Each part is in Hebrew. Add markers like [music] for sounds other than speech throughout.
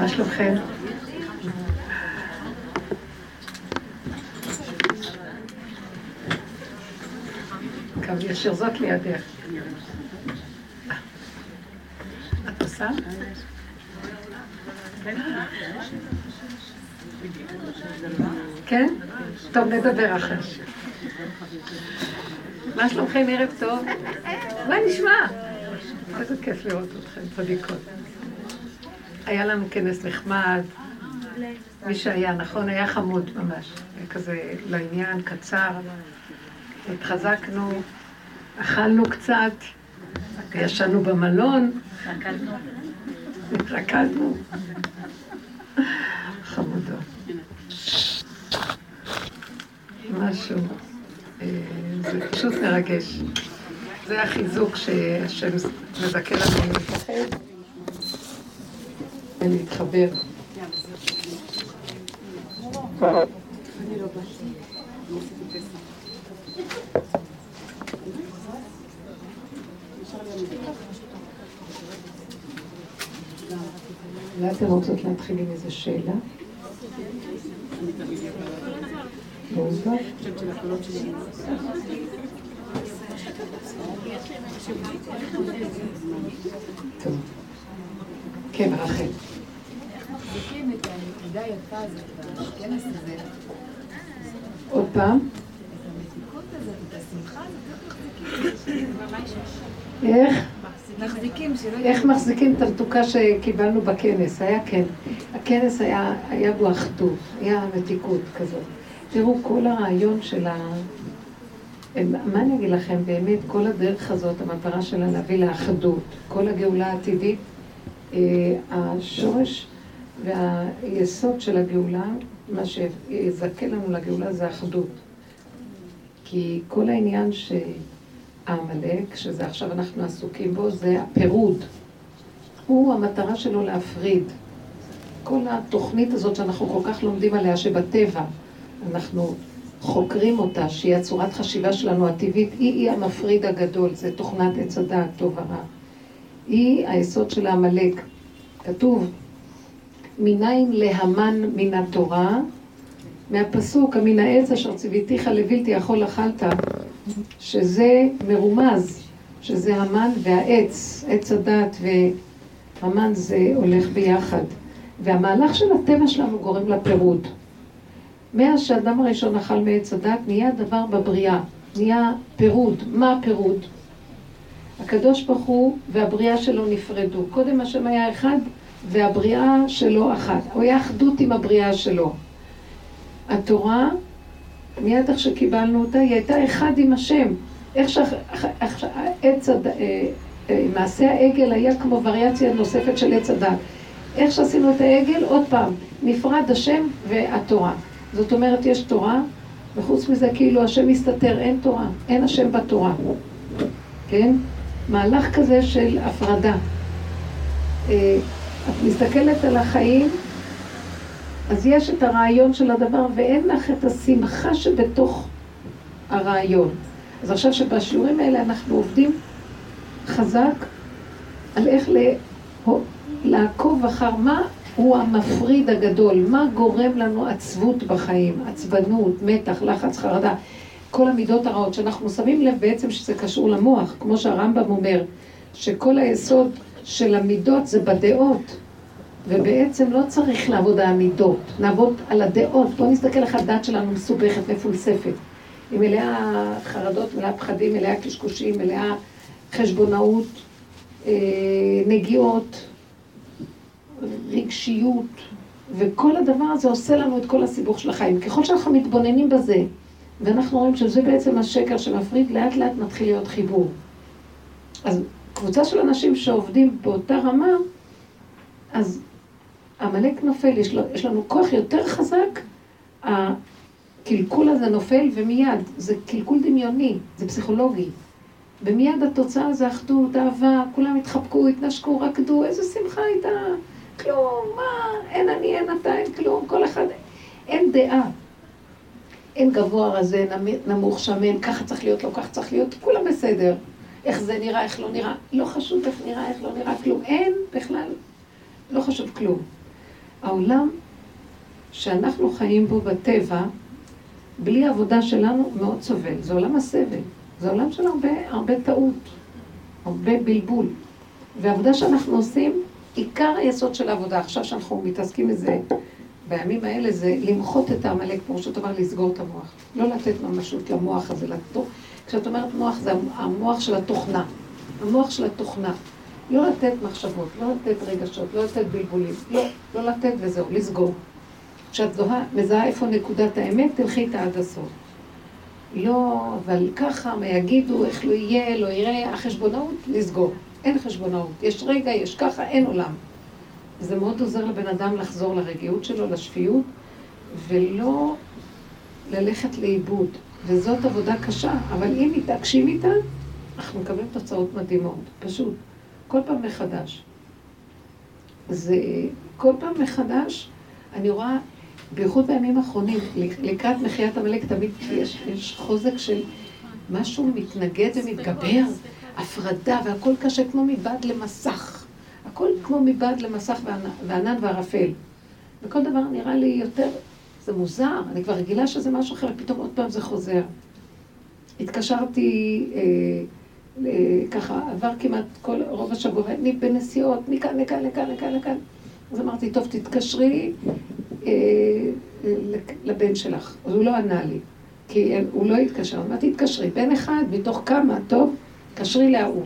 מה שלומכם? קו ישיר זאת לידך. את עושה? כן? טוב, נדבר אחרי. מה שלומכם? ערב טוב? מה נשמע? איזה כיף לראות אתכם, צדיקות. היה לנו כנס נחמד, מי שהיה, נכון? היה חמוד ממש. כזה לעניין, קצר. התחזקנו, אכלנו קצת, ישנו במלון. רקדנו. חמודות. משהו. אה, זה פשוט מרגש. זה החיזוק שהשם מזכה לנו להתאחד ולהתחבר. אולי אתן רוצות להתחיל עם איזה שאלה? טוב. כן, רחל. עוד פעם? איך? איך מחזיקים את המתוקה שקיבלנו בכנס? היה כן. הכנס היה, היה בו אחדות, היה מתיקות כזאת. תראו, כל הרעיון של ה... מה אני אגיד לכם, באמת, כל הדרך הזאת, המטרה שלה להביא לאחדות, כל הגאולה העתידית, אה, השורש והיסוד של הגאולה, מה שיזכה לנו לגאולה זה אחדות. כי כל העניין שהעמלק, שזה עכשיו אנחנו עסוקים בו, זה הפירוד. הוא, המטרה שלו להפריד. כל התוכנית הזאת שאנחנו כל כך לומדים עליה, שבטבע אנחנו חוקרים אותה, שהיא הצורת חשיבה שלנו הטבעית, היא-היא המפריד הגדול, זה תוכנת עץ הדעת, טוב ורע. היא היסוד של העמלק. כתוב, מניין להמן מן התורה, מהפסוק, המן העץ אשר ציוויתיך לבלתי יכול אכלת, שזה מרומז, שזה המן והעץ, עץ הדת והמן זה הולך ביחד. והמהלך של הטבע שלנו גורם לפירוד. מאז שאדם הראשון אכל מעץ הדת, נהיה דבר בבריאה, נהיה פירוד. מה הפירוד? הקדוש ברוך הוא והבריאה שלו נפרדו. קודם השם היה אחד והבריאה שלו אחת. הוא היה אחדות עם הבריאה שלו. התורה, מיד איך שקיבלנו אותה, היא הייתה אחד עם השם. איך שעץ הד... אה, אה, מעשה העגל היה כמו וריאציה נוספת של עץ הדת. איך שעשינו את העגל, עוד פעם, נפרד השם והתורה. זאת אומרת, יש תורה, וחוץ מזה כאילו השם מסתתר, אין תורה, אין השם בתורה. כן? מהלך כזה של הפרדה. את מסתכלת על החיים, אז יש את הרעיון של הדבר, ואין לך את השמחה שבתוך הרעיון. אז עכשיו שבשיעורים האלה אנחנו עובדים חזק על איך לעקוב אחר מה הוא המפריד הגדול. מה גורם לנו עצבות בחיים? עצבנות, מתח, לחץ, חרדה. כל המידות הרעות, שאנחנו שמים לב בעצם שזה קשור למוח, כמו שהרמב"ם אומר, שכל היסוד של המידות זה בדעות, ובעצם לא צריך לעבוד על המידות, נעבוד על הדעות. בואו נסתכל איך הדת שלנו מסובכת, מפולספת. היא מלאה חרדות, מלאה פחדים, מלאה קשקושים, מלאה חשבונאות, אה, נגיעות, רגשיות, וכל הדבר הזה עושה לנו את כל הסיבוך של החיים. ככל שאנחנו מתבוננים בזה, ואנחנו רואים שזה בעצם השקר שמפריד, לאט לאט מתחיל להיות חיבור. אז קבוצה של אנשים שעובדים באותה רמה, אז עמלק נופל, יש, לו, יש לנו כוח יותר חזק, הקלקול הזה נופל ומיד, זה קלקול דמיוני, זה פסיכולוגי. ומיד התוצאה זה אחדות, אהבה, כולם התחבקו, התנשקו, רקדו, איזה שמחה הייתה. כלום, מה, אין אני, אין אתה, אין כלום, כל אחד, אין דעה. אין גבוה רזה, נמוך שמן, ככה צריך להיות, לא ככה צריך להיות, כולם בסדר. איך זה נראה, איך לא נראה, לא חשוב איך נראה, איך לא נראה, כלום. אין בכלל, לא חשוב כלום. העולם שאנחנו חיים בו בטבע, בלי עבודה שלנו, מאוד סובל. זה עולם הסבל. זה עולם של הרבה, הרבה טעות, הרבה בלבול. והעבודה שאנחנו עושים, עיקר היסוד של העבודה, עכשיו שאנחנו מתעסקים בזה, בימים האלה, זה למחות את העמלק, שאת אומרת, לסגור את המוח. לא לתת ממשות למוח הזה, לתוך. כשאת אומרת מוח, זה המוח של התוכנה. המוח של התוכנה. לא לתת מחשבות, לא לתת רגשות, לא לתת בלבולים. לא, לא לתת וזהו, לסגור. כשאת זוהה, מזהה איפה נקודת האמת, תלכי איתה עד הסוף. לא, אבל ככה, מה יגידו, איך לא יהיה, לא יראה, החשבונאות, לסגור. אין חשבונאות. יש רגע, יש ככה, אין עולם. זה מאוד עוזר לבן אדם לחזור לרגיעות שלו, לשפיות, ולא ללכת לאיבוד. וזאת עבודה קשה, אבל אם מתעקשים איתה, אנחנו מקבלים תוצאות מדהימות, פשוט. כל פעם מחדש. זה כל פעם מחדש, אני רואה, בייחוד בימים האחרונים, לקראת מחיית עמלק תמיד יש, יש חוזק של משהו מתנגד ומתגבר, הפרדה, והכל קשה כמו מבעד למסך. הכל כמו מבעד למסך וענן וערפל. וכל דבר נראה לי יותר, זה מוזר, אני כבר רגילה שזה משהו אחר, פתאום עוד פעם זה חוזר. התקשרתי, אה, אה, ככה, עבר כמעט כל, רוב השבוע, אני בנסיעות, מכאן לכאן, לכאן, לכאן, לכאן. אז אמרתי, טוב, תתקשרי אה, לבן שלך. אז הוא לא ענה לי, כי הוא לא התקשר. אמרתי, תתקשרי, בן אחד מתוך כמה, טוב, תקשרי להוא.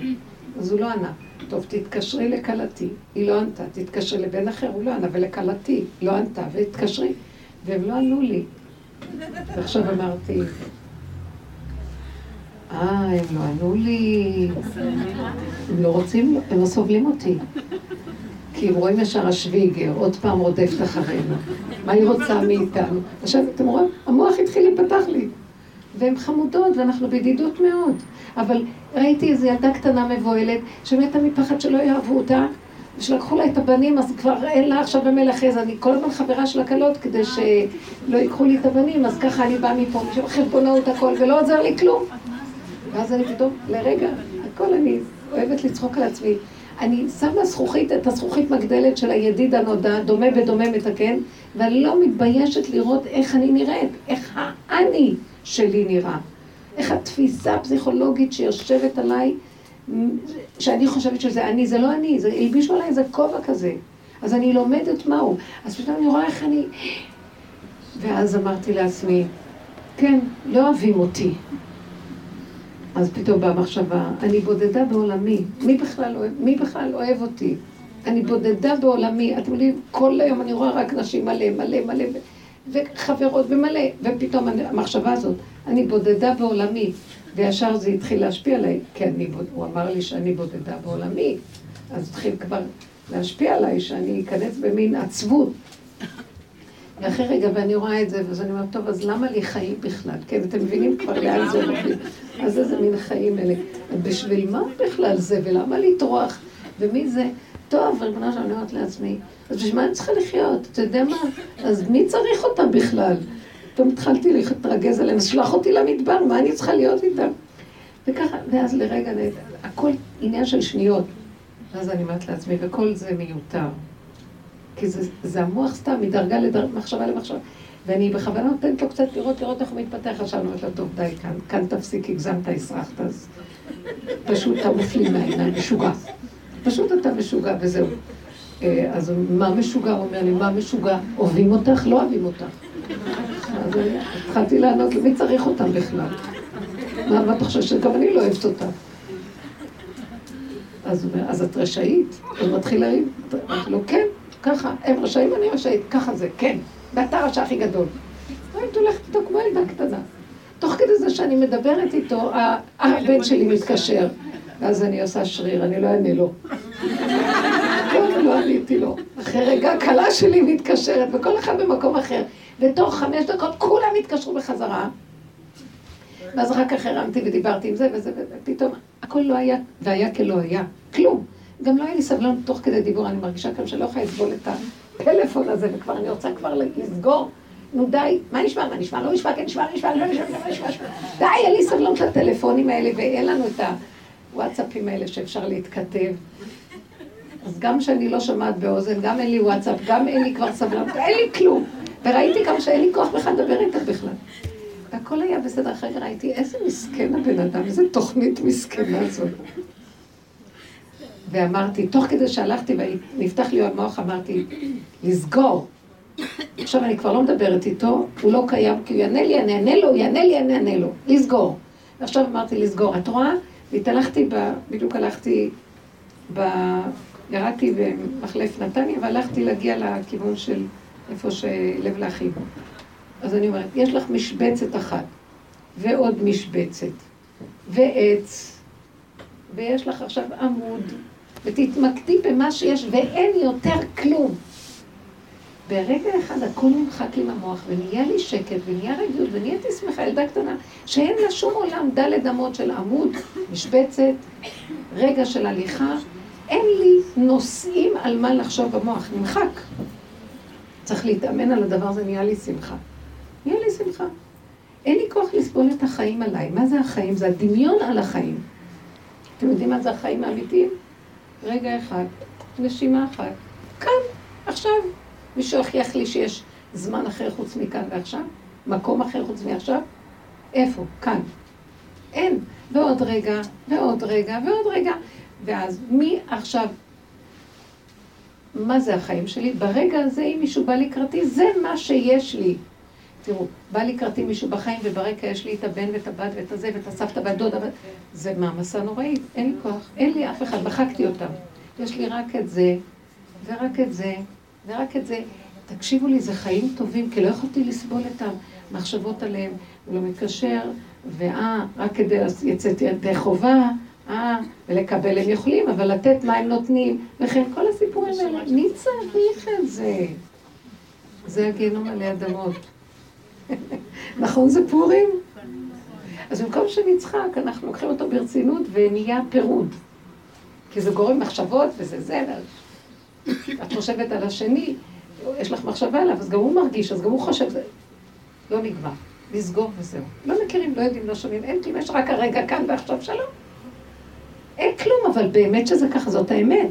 אז הוא לא ענה. טוב, תתקשרי לכלתי, היא לא ענתה, תתקשרי לבן אחר, הוא לא ענה, ולכלתי, לא ענתה, והתקשרי, והם לא ענו לי. ועכשיו אמרתי, אה, הם לא ענו לי, הם לא רוצים, הם לא סובלים אותי. כי הם רואים ישר השוויגר, עוד פעם רודפת אחרינו. מה היא רוצה מאיתנו? עכשיו, אתם רואים? המוח התחיל להיפתח לי. והן חמודות, ואנחנו בידידות מאוד. אבל ראיתי איזו ילדה קטנה מבוהלת, שמתה מפחד שלא יאהבו אותה, ושלקחו לה את הבנים, אז כבר אין לה עכשיו במלך עז. אני כל הזמן חברה של הכלות כדי שלא ייקחו לי את הבנים, אז ככה אני באה מפה, משום חשבונאות הכל, ולא עוזר לי כלום. ואז אני פתאום, לרגע, הכל אני אוהבת לצחוק על עצמי. אני שמה זכוכית, את הזכוכית מגדלת של הידיד הנודע, דומה בדומה מתקן, ואני לא מתביישת לראות איך אני נראית, איך האני שלי נראה. איך התפיסה הפסיכולוגית שיושבת עליי, שאני חושבת שזה אני, זה לא אני, זה הלבישו עליי איזה כובע כזה. אז אני לומדת מהו. אז פתאום אני רואה איך אני... ואז אמרתי לעצמי, כן, לא אוהבים אותי. אז פתאום באה מחשבה, אני בודדה בעולמי. מי בכלל מי בכלל אוהב אותי? אני בודדה בעולמי. אתם יודעים, כל היום אני רואה רק נשים מלא, מלא, מלא, וחברות ומלא. ופתאום המחשבה הזאת, אני בודדה בעולמי. וישר זה התחיל להשפיע עליי, כי אני, הוא אמר לי שאני בודדה בעולמי. אז התחיל כבר להשפיע עליי, שאני אכנס במין עצבות. ואחרי רגע, ואני רואה את זה, ואז אני אומרת, טוב, אז למה לי חיים בכלל? כן, אתם מבינים כבר לאן זה הולך אז איזה מין חיים אלה? בשביל מה בכלל זה, ולמה לטרוח? ומי זה? טוב, ריבונו שלנו, אני אומרת לעצמי, אז בשביל מה אני צריכה לחיות? אתה יודע מה? אז מי צריך אותם בכלל? פתאום התחלתי להתרגז עליהם, אז שלח אותי למדבר, מה אני צריכה להיות איתם? וככה, ואז לרגע, הכל עניין של שניות. ואז אני אומרת לעצמי, וכל זה מיותר. כי זה, זה המוח סתם, מדרגה למחשבה למחשבה. ואני בכוונה נותנת לו קצת לראות, לראות איך הוא מתפתח. עכשיו אני אומרת לו, טוב, די, כאן, כאן תפסיק, הגזמת, הסרחת, אז פשוט תעוף לי מהעיניים, משוגע. פשוט אתה משוגע וזהו. אה, אז מה משוגע? הוא אומר לי, מה משוגע? אוהבים אותך? לא אוהבים אותך. אז התחלתי לענות, למי צריך אותם בכלל? מה אתה חושב שגם אני לא אוהבת אותם? אז הוא אומר, אז את רשאית? הוא מתחיל להרים. אמרתי לו, כן, ככה, הם רשאים, אני רשאית, ככה זה, כן. ואתה הרשע הכי גדול. היית הולכת איתו כמו ילדה קטנה. תוך כדי זה שאני מדברת איתו, הבן שלי מתקשר. ואז אני עושה שריר, אני לא אענה לו. לא, לא עניתי לו. אחרי רגע, הכלה שלי מתקשרת, וכל אחד במקום אחר. ותוך חמש דקות כולם התקשרו בחזרה. ואז אחר כך הרמתי ודיברתי עם זה וזה, ופתאום הכל לא היה, והיה כלא היה. כלום. גם לא היה לי סבלנות תוך כדי דיבור, אני מרגישה כאן שלא יכולה לסבול את הפלאפון הזה, וכבר אני רוצה כבר לסגור. נו די, מה נשמע, מה נשמע, לא נשמע, כן נשמע, לא נשמע, לא נשמע, לא נשמע, די, אין לי סבלנות לטלפונים האלה, ואין לנו את הוואטסאפים האלה שאפשר להתכתב. אז גם שאני לא שומעת באוזן, גם אין לי וואטסאפ, גם אין לי כבר סבלנות, אין לי כלום. וראיתי גם שאין לי כוח בכלל לדבר איתה בכלל. והכל היה בסדר, אחרי זה ראיתי איזה מסכן הבן אדם, איזה תוכנית מסכנה זאת. ואמרתי, תוך כדי שהלכתי ונפתח לי המוח, אמרתי, לסגור. עכשיו אני כבר לא מדברת איתו, הוא לא קיים, כי הוא יענה לי, אני אענה לו, הוא יענה לי, אני אענה לו. לסגור. ועכשיו אמרתי לסגור. את רואה? והתהלכתי, בדיוק הלכתי, ב... ירדתי במחלף נתניה והלכתי להגיע לכיוון של איפה שלב לאחים. אז אני אומרת, יש לך משבצת אחת, ועוד משבצת, ועץ, ויש לך עכשיו עמוד, ותתמקדי במה שיש, ואין יותר כלום. ברגע אחד הכל נמחק לי מהמוח, ונהיה לי שקט, ונהיה רגיעות, ונהייתי שמחה, ילדה קטנה, שאין לה שום עולם דלת אמות של עמוד, משבצת, רגע של הליכה, אין לי נושאים על מה לחשוב במוח, נמחק. צריך להתאמן על הדבר הזה, נהיה לי שמחה. נהיה לי שמחה. אין לי כוח לסבול את החיים עליי. מה זה החיים? זה הדמיון על החיים. אתם יודעים מה זה החיים האמיתיים? רגע אחד, נשימה אחת. כאן, עכשיו. מישהו הוכיח לי שיש זמן אחר חוץ מכאן ועכשיו? מקום אחר חוץ מעכשיו? איפה? כאן. אין. ועוד רגע, ועוד רגע, ועוד רגע. ואז מי עכשיו, מה זה החיים שלי? ברגע הזה, אם מישהו בא לקראתי, זה מה שיש לי. תראו, בא לקראתי מישהו בחיים, וברקע יש לי את הבן ואת הבת ואת הזה ואת הסבתא והדודה. זה מעמסה נוראית, אין לי כוח, אין לי אף אחד, מחקתי אותם. יש לי רק את זה, ורק את זה, ורק את זה. תקשיבו לי, זה חיים טובים, כי לא יכולתי לסבול את המחשבות עליהם. הוא לא מתקשר, ואה, רק כדי יצאתי ידי חובה, אה, ולקבל הם יכולים, אבל לתת מה הם נותנים, וכן כל הסיפורים האלה, מי צריך את זה? זה הגיהנום עלי אדמות. [laughs] נכון זה פורים? אז במקום שנצחק, אנחנו לוקחים אותו ברצינות ונהיה פירוד. כי זה גורם מחשבות וזה זה, את חושבת על השני, יש לך מחשבה עליו, אז גם הוא מרגיש, אז גם הוא חושב, זה לא נגמר. לסגור וזהו. לא מכירים, לא יודעים, לא שומעים, אין כלום, יש רק הרגע כאן ועכשיו שלום. אין כלום, אבל באמת שזה ככה, זאת האמת.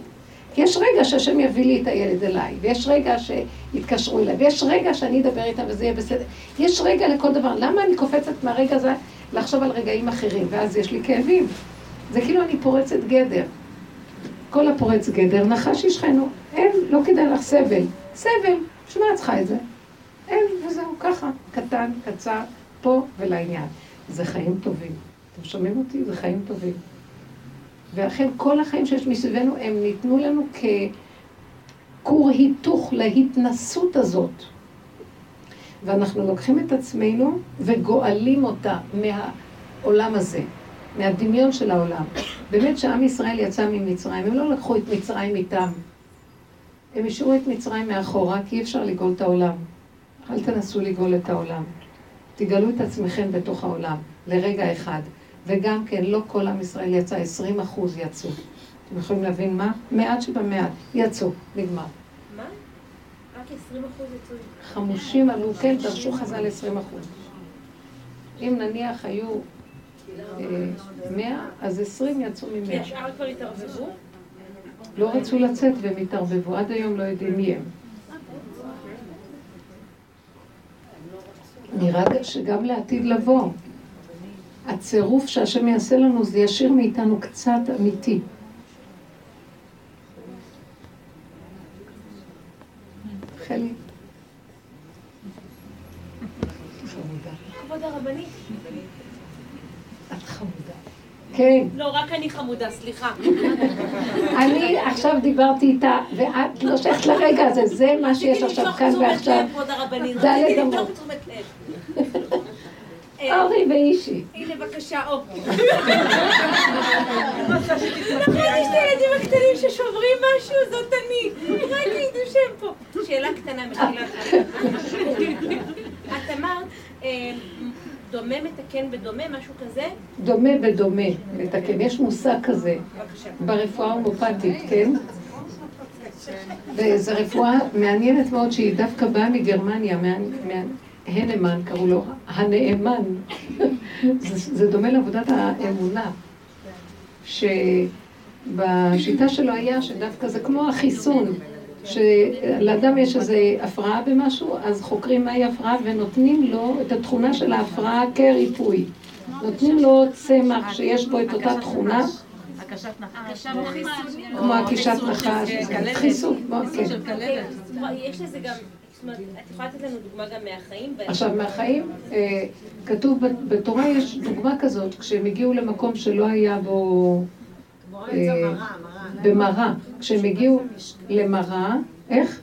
יש רגע שהשם יביא לי את הילד אליי, ויש רגע שיתקשרו אליי, ויש רגע שאני אדבר איתם וזה יהיה בסדר. יש רגע לכל דבר. למה אני קופצת מהרגע הזה לחשוב על רגעים אחרים, ואז יש לי כאבים? זה כאילו אני פורצת גדר. כל הפורץ גדר, נחש ישכנו. אין, לא כדאי לך סבל. סבל, בשביל מה את צריכה את זה? אין, וזהו, ככה, קטן, קצר, פה ולעניין. זה חיים טובים. אתם שומעים אותי? זה חיים טובים. ואכן כל החיים שיש מסביבנו, הם ניתנו לנו ככור היתוך להתנסות הזאת. ואנחנו לוקחים את עצמנו וגואלים אותה מהעולם הזה, מהדמיון של העולם. באמת שעם ישראל יצא ממצרים, הם לא לקחו את מצרים איתם. הם השאירו את מצרים מאחורה, כי אי אפשר לגאול את העולם. אל תנסו לגאול את העולם. תגלו את עצמכם בתוך העולם, לרגע אחד. וגם כן, לא כל עם ישראל יצא, 20 אחוז יצאו. אתם יכולים להבין מה? מעט שבמעט. יצאו, נגמר. מה? רק 20 אחוז יצאו. חמושים עלו, כן, דרשו חז"ל 20 אחוז. אם נניח היו 100, אה, אז 20 יצאו מ-100. כי השאר כבר התערבבו? לא רצו לצאת והם התערבבו, עד היום לא יודעים מי הם. נראה שגם לעתיד לבוא, הצירוף שהשם יעשה לנו זה ישאיר מאיתנו קצת אמיתי. חלי. כבוד הרבנית. את חמודה. כן. לא, רק אני חמודה, סליחה. אני עכשיו דיברתי איתה, ואת לא שייכת לרגע הזה, זה מה שיש עכשיו כאן ועכשיו. דלת אמות. אורי ואישי. הנה בבקשה, או. ראיתי שתי ילדים הקטנים ששוברים משהו, זאת אני. רק ידעו שהם פה. שאלה קטנה, מחילה. [laughs] את אמרת, אה, דומה מתקן בדומה, משהו כזה? דומה בדומה מתקן. יש מושג כזה ברפואה ההומופתית, כן? וזו רפואה מעניינת מאוד שהיא דווקא באה מגרמניה, הנמן, קראו לו הנאמן. [laughs] זה, זה דומה לעבודת האמונה, ש... בשיטה שלו היה שדווקא זה כמו החיסון, שלאדם יש איזו הפרעה במשהו, אז חוקרים מהי הפרעה ונותנים לו את התכונה של ההפרעה כריפוי. נותנים לו צמח שיש בו את אותה תכונה. כמו הקישת נחש, חיסון, כן. יש לזה גם... את יכולה לתת לנו דוגמה גם מהחיים? עכשיו, מהחיים, אה, כתוב בתורה יש דוגמה כזאת, כשהם הגיעו למקום שלא היה בו... אה, במראה. כשהם הגיעו למראה, איך?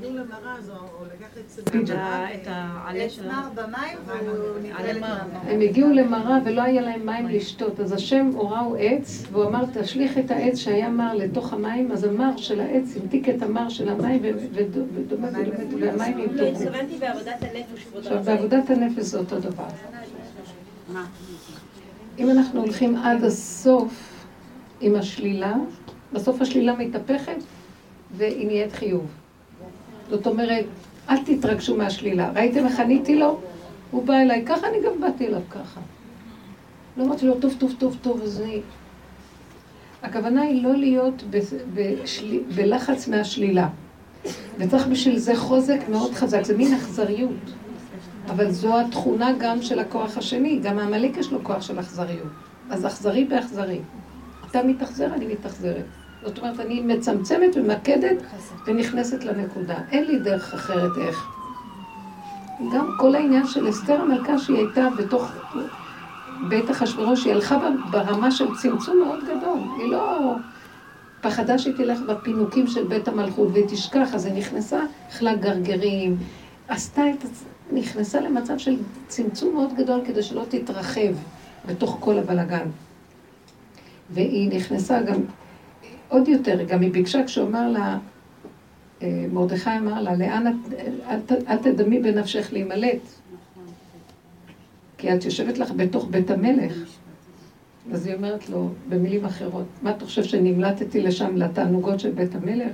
הגיעו למראה, אז הוא לקח את העלה של במים והוא נקרא הם הגיעו למראה ולא היה להם מים לשתות, אז השם הוראו עץ, והוא אמר, תשליך את העץ שהיה מר לתוך המים, אז המר של העץ המתיק את המר של המים והמים ימתקו. התכוונתי בעבודת הנפש. עכשיו, בעבודת הנפש זה אותו דבר. אם אנחנו הולכים עד הסוף עם השלילה, בסוף השלילה מתהפכת והיא נהיית חיוב. זאת אומרת, אל תתרגשו מהשלילה. ראיתם איך עניתי לו? הוא בא אליי, ככה אני גם באתי אליו ככה. לא אמרתי לו, טוב, טוב, טוב, טוב, אז אני... הכוונה היא לא להיות בשל... בלחץ מהשלילה. וצריך בשביל זה חוזק מאוד חזק, זה מין אכזריות. אבל זו התכונה גם של הכוח השני, גם העמלק יש לו כוח של אכזריות. אז אכזרי באכזרי. אתה מתאכזר, אני מתאכזרת. זאת אומרת, אני מצמצמת, ממקדת ונכנסת לנקודה. אין לי דרך אחרת איך. גם כל העניין של אסתר המלכה שהיא הייתה בתוך בית אחשוורוש, היא הלכה ברמה של צמצום מאוד גדול. היא לא פחדה שהיא תלך בפינוקים של בית המלכות והיא תשכח, אז היא נכנסה, אכלה גרגרים, עשתה את... נכנסה למצב של צמצום מאוד גדול כדי שלא תתרחב בתוך כל הבלגן. והיא נכנסה גם עוד יותר, גם היא ביקשה כשהוא אמר לה, אה, מרדכי אמר לה, לאן את, אל, אל תדמי בנפשך להימלט. כי את יושבת לך בתוך בית המלך. אז היא אומרת לו, במילים אחרות, מה אתה חושב שנמלטתי לשם לתענוגות של בית המלך?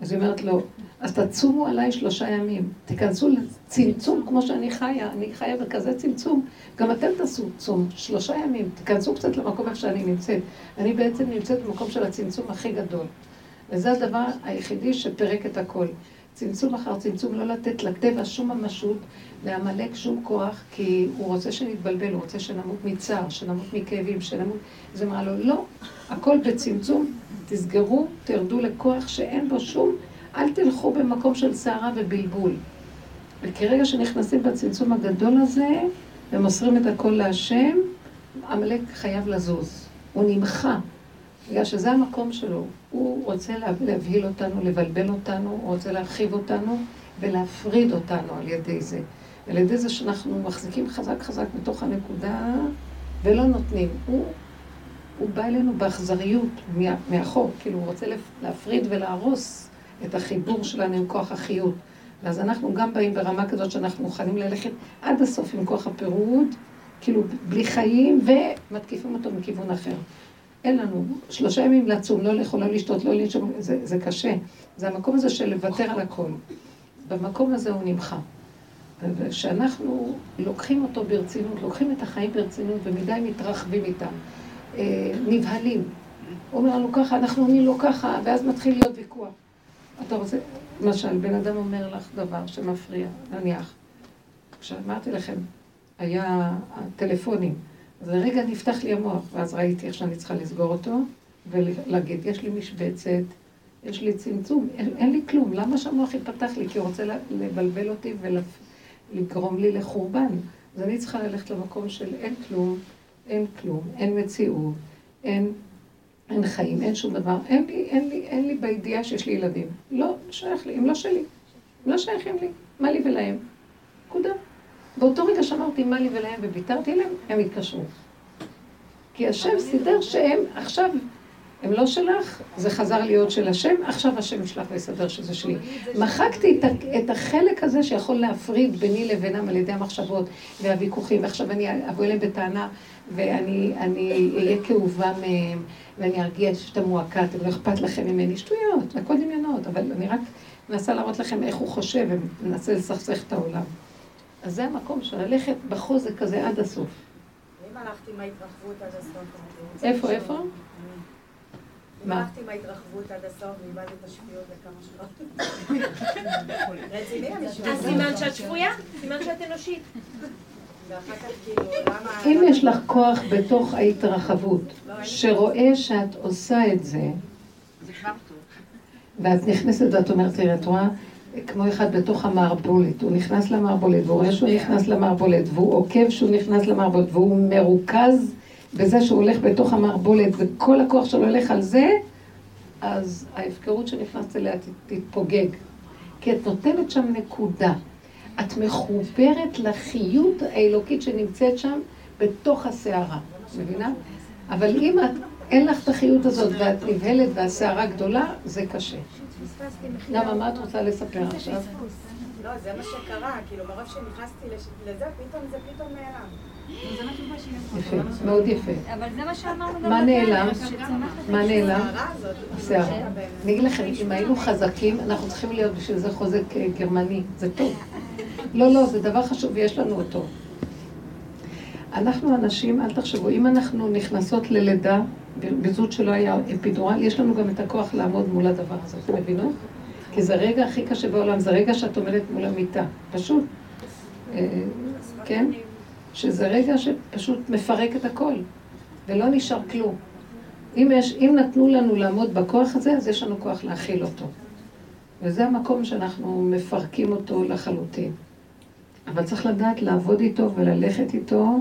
אז היא אומרת לו, אז תצומו עליי שלושה ימים, תיכנסו לצמצום כמו שאני חיה, אני חיה בכזה צמצום, גם אתם תעשו צום שלושה ימים, תיכנסו קצת למקום איך שאני נמצאת. אני בעצם נמצאת במקום של הצמצום הכי גדול. וזה הדבר היחידי שפירק את הכל. צמצום אחר צמצום, לא לתת לטבע שום ממשות, לעמלק שום כוח, כי הוא רוצה שנתבלבל, הוא רוצה שנמות מצער, שנמות מכאבים, שנמות... אז אמרה לו, לא, הכל בצמצום, תסגרו, תרדו לכוח שאין בו שום, אל תלכו במקום של סערה ובלבול. וכרגע שנכנסים בצמצום הגדול הזה, ומוסרים את הכל להשם, עמלק חייב לזוז. הוא נמחה, בגלל שזה המקום שלו. הוא רוצה להבהיל אותנו, לבלבל אותנו, הוא רוצה להרחיב אותנו ולהפריד אותנו על ידי זה. על ידי זה שאנחנו מחזיקים חזק חזק בתוך הנקודה ולא נותנים. הוא הוא בא אלינו באכזריות מאחור, כאילו הוא רוצה להפריד ולהרוס את החיבור שלנו עם כוח החיות. ואז אנחנו גם באים ברמה כזאת שאנחנו מוכנים ללכת עד הסוף עם כוח הפירוד, כאילו בלי חיים, ומתקיפים אותו מכיוון אחר. אין לנו שלושה ימים לצום, לא לאכול, לא לשתות, לא לנשום, זה, זה קשה. זה המקום הזה של לוותר על הכל. במקום הזה הוא נמחה. וכשאנחנו לוקחים אותו ברצינות, לוקחים את החיים ברצינות ומדי מתרחבים איתם. אה, נבהלים. אומר לנו ככה, אנחנו עונים לו ככה, ואז מתחיל להיות ויכוח. אתה רוצה, למשל, בן אדם אומר לך דבר שמפריע, נניח. כשאמרתי לכם, היה הטלפונים, אז לרגע נפתח לי המוח, ואז ראיתי איך שאני צריכה לסגור אותו, ולהגיד, יש לי משבצת, יש לי צמצום, אין, אין לי כלום, למה שהמוח יפתח לי? כי הוא רוצה לבלבל אותי ולגרום לי לחורבן. אז אני צריכה ללכת למקום של אין כלום, אין כלום, אין מציאות, אין, אין חיים, אין שום דבר. אין לי, אין לי, אין לי בידיעה שיש לי ילדים. לא שייך לי, הם לא שלי. הם לא שייכים לי. מה לי ולהם? נקודה. באותו רגע שאמרתי מה לי ולהם וויתרתי להם, הם התקשרו. כי השם סידר שהם עכשיו הם לא שלך, זה חזר להיות של השם, עכשיו השם ישלח ויסדר שזה שלי. מחקתי את החלק הזה שיכול להפריד ביני לבינם על ידי המחשבות והוויכוחים, ועכשיו אני אבוא אליהם בטענה ואני אהיה כאובה מהם, ואני ארגיש את המועקה, אתם לא אכפת לכם ממני, שטויות, הכל דמיונות, אבל אני רק מנסה להראות לכם איך הוא חושב ומנסה לסכסך את העולם. אז זה המקום של ללכת בחוזק הזה עד הסוף. ואם הלכתי עם ההתרחבות עד הסוף? איפה, איפה? מה? הלכתי עם ההתרחבות עד הסוף ואיבדתי את השפיות לכמה שעות. רציני, אני שפויה. אז סימן שאת שפויה? סימן שאת אנושית. כאילו, אם יש לך כוח בתוך ההתרחבות, לא, שרואה שאת עושה את זה, ואת נכנסת ואת אומרת, תראה, את רואה, כמו אחד בתוך המערבולת, הוא נכנס למערבולת, והוא רואה שהוא נכנס למערבולת, והוא עוקב שהוא נכנס למערבולת, והוא מרוכז בזה שהוא הולך בתוך המערבולת, וכל הכוח שלו הולך על זה, אז ההפקרות שנכנסת אליה תתפוגג. כי את נותנת שם נקודה. את מחוברת לחיות האלוקית שנמצאת שם בתוך הסערה, מבינה? אבל אם את, אין לך את החיות הזאת ואת נבהלת והסערה גדולה, זה קשה. למה, מה את רוצה לספר עכשיו? לא, זה מה שקרה, כאילו מרוב שנכנסתי לזה, פתאום זה פתאום נעלם. יפה, מאוד יפה. אבל זה מה שאמרנו גם מה נעלם? מה נעלם? שיער. אני אגיד לכם, אם היינו חזקים, אנחנו צריכים להיות בשביל זה חוזק אה, גרמני, זה טוב. לא, לא, זה דבר חשוב ויש לנו אותו. אנחנו אנשים, אל תחשבו, אם אנחנו נכנסות ללידה, בזאת שלא היה אפידורל, יש לנו גם את הכוח לעמוד מול הדבר הזה, אתם מבינות? כי זה הרגע הכי קשה בעולם, זה רגע שאת עומדת מול המיטה, פשוט. אה, כן? שזה רגע שפשוט מפרק את הכל, ולא נשאר כלום. אם, יש, אם נתנו לנו לעמוד בכוח הזה, אז יש לנו כוח להכיל אותו. וזה המקום שאנחנו מפרקים אותו לחלוטין. אבל צריך לדעת לעבוד איתו וללכת איתו,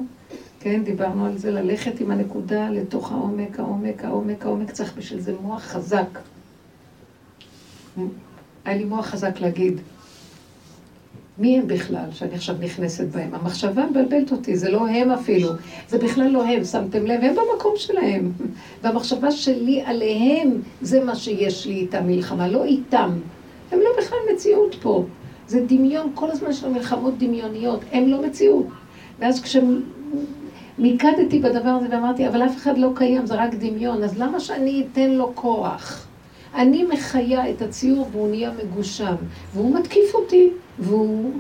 כן, דיברנו על זה, ללכת עם הנקודה לתוך העומק, העומק, העומק, העומק, צריך בשביל זה מוח חזק. היה לי מוח חזק להגיד, מי הם בכלל שאני עכשיו נכנסת בהם? המחשבה מבלבלת אותי, זה לא הם אפילו, זה בכלל לא הם, שמתם לב? הם במקום שלהם. והמחשבה שלי עליהם, זה מה שיש לי איתם מלחמה, לא איתם. הם לא בכלל מציאות פה. זה דמיון, כל הזמן יש לנו מלחמות דמיוניות, הם לא מציאות. ואז כשמיקדתי בדבר הזה ואמרתי, אבל אף אחד לא קיים, זה רק דמיון, אז למה שאני אתן לו כוח? אני מחיה את הציור והוא נהיה מגושם, והוא מתקיף אותי, והוא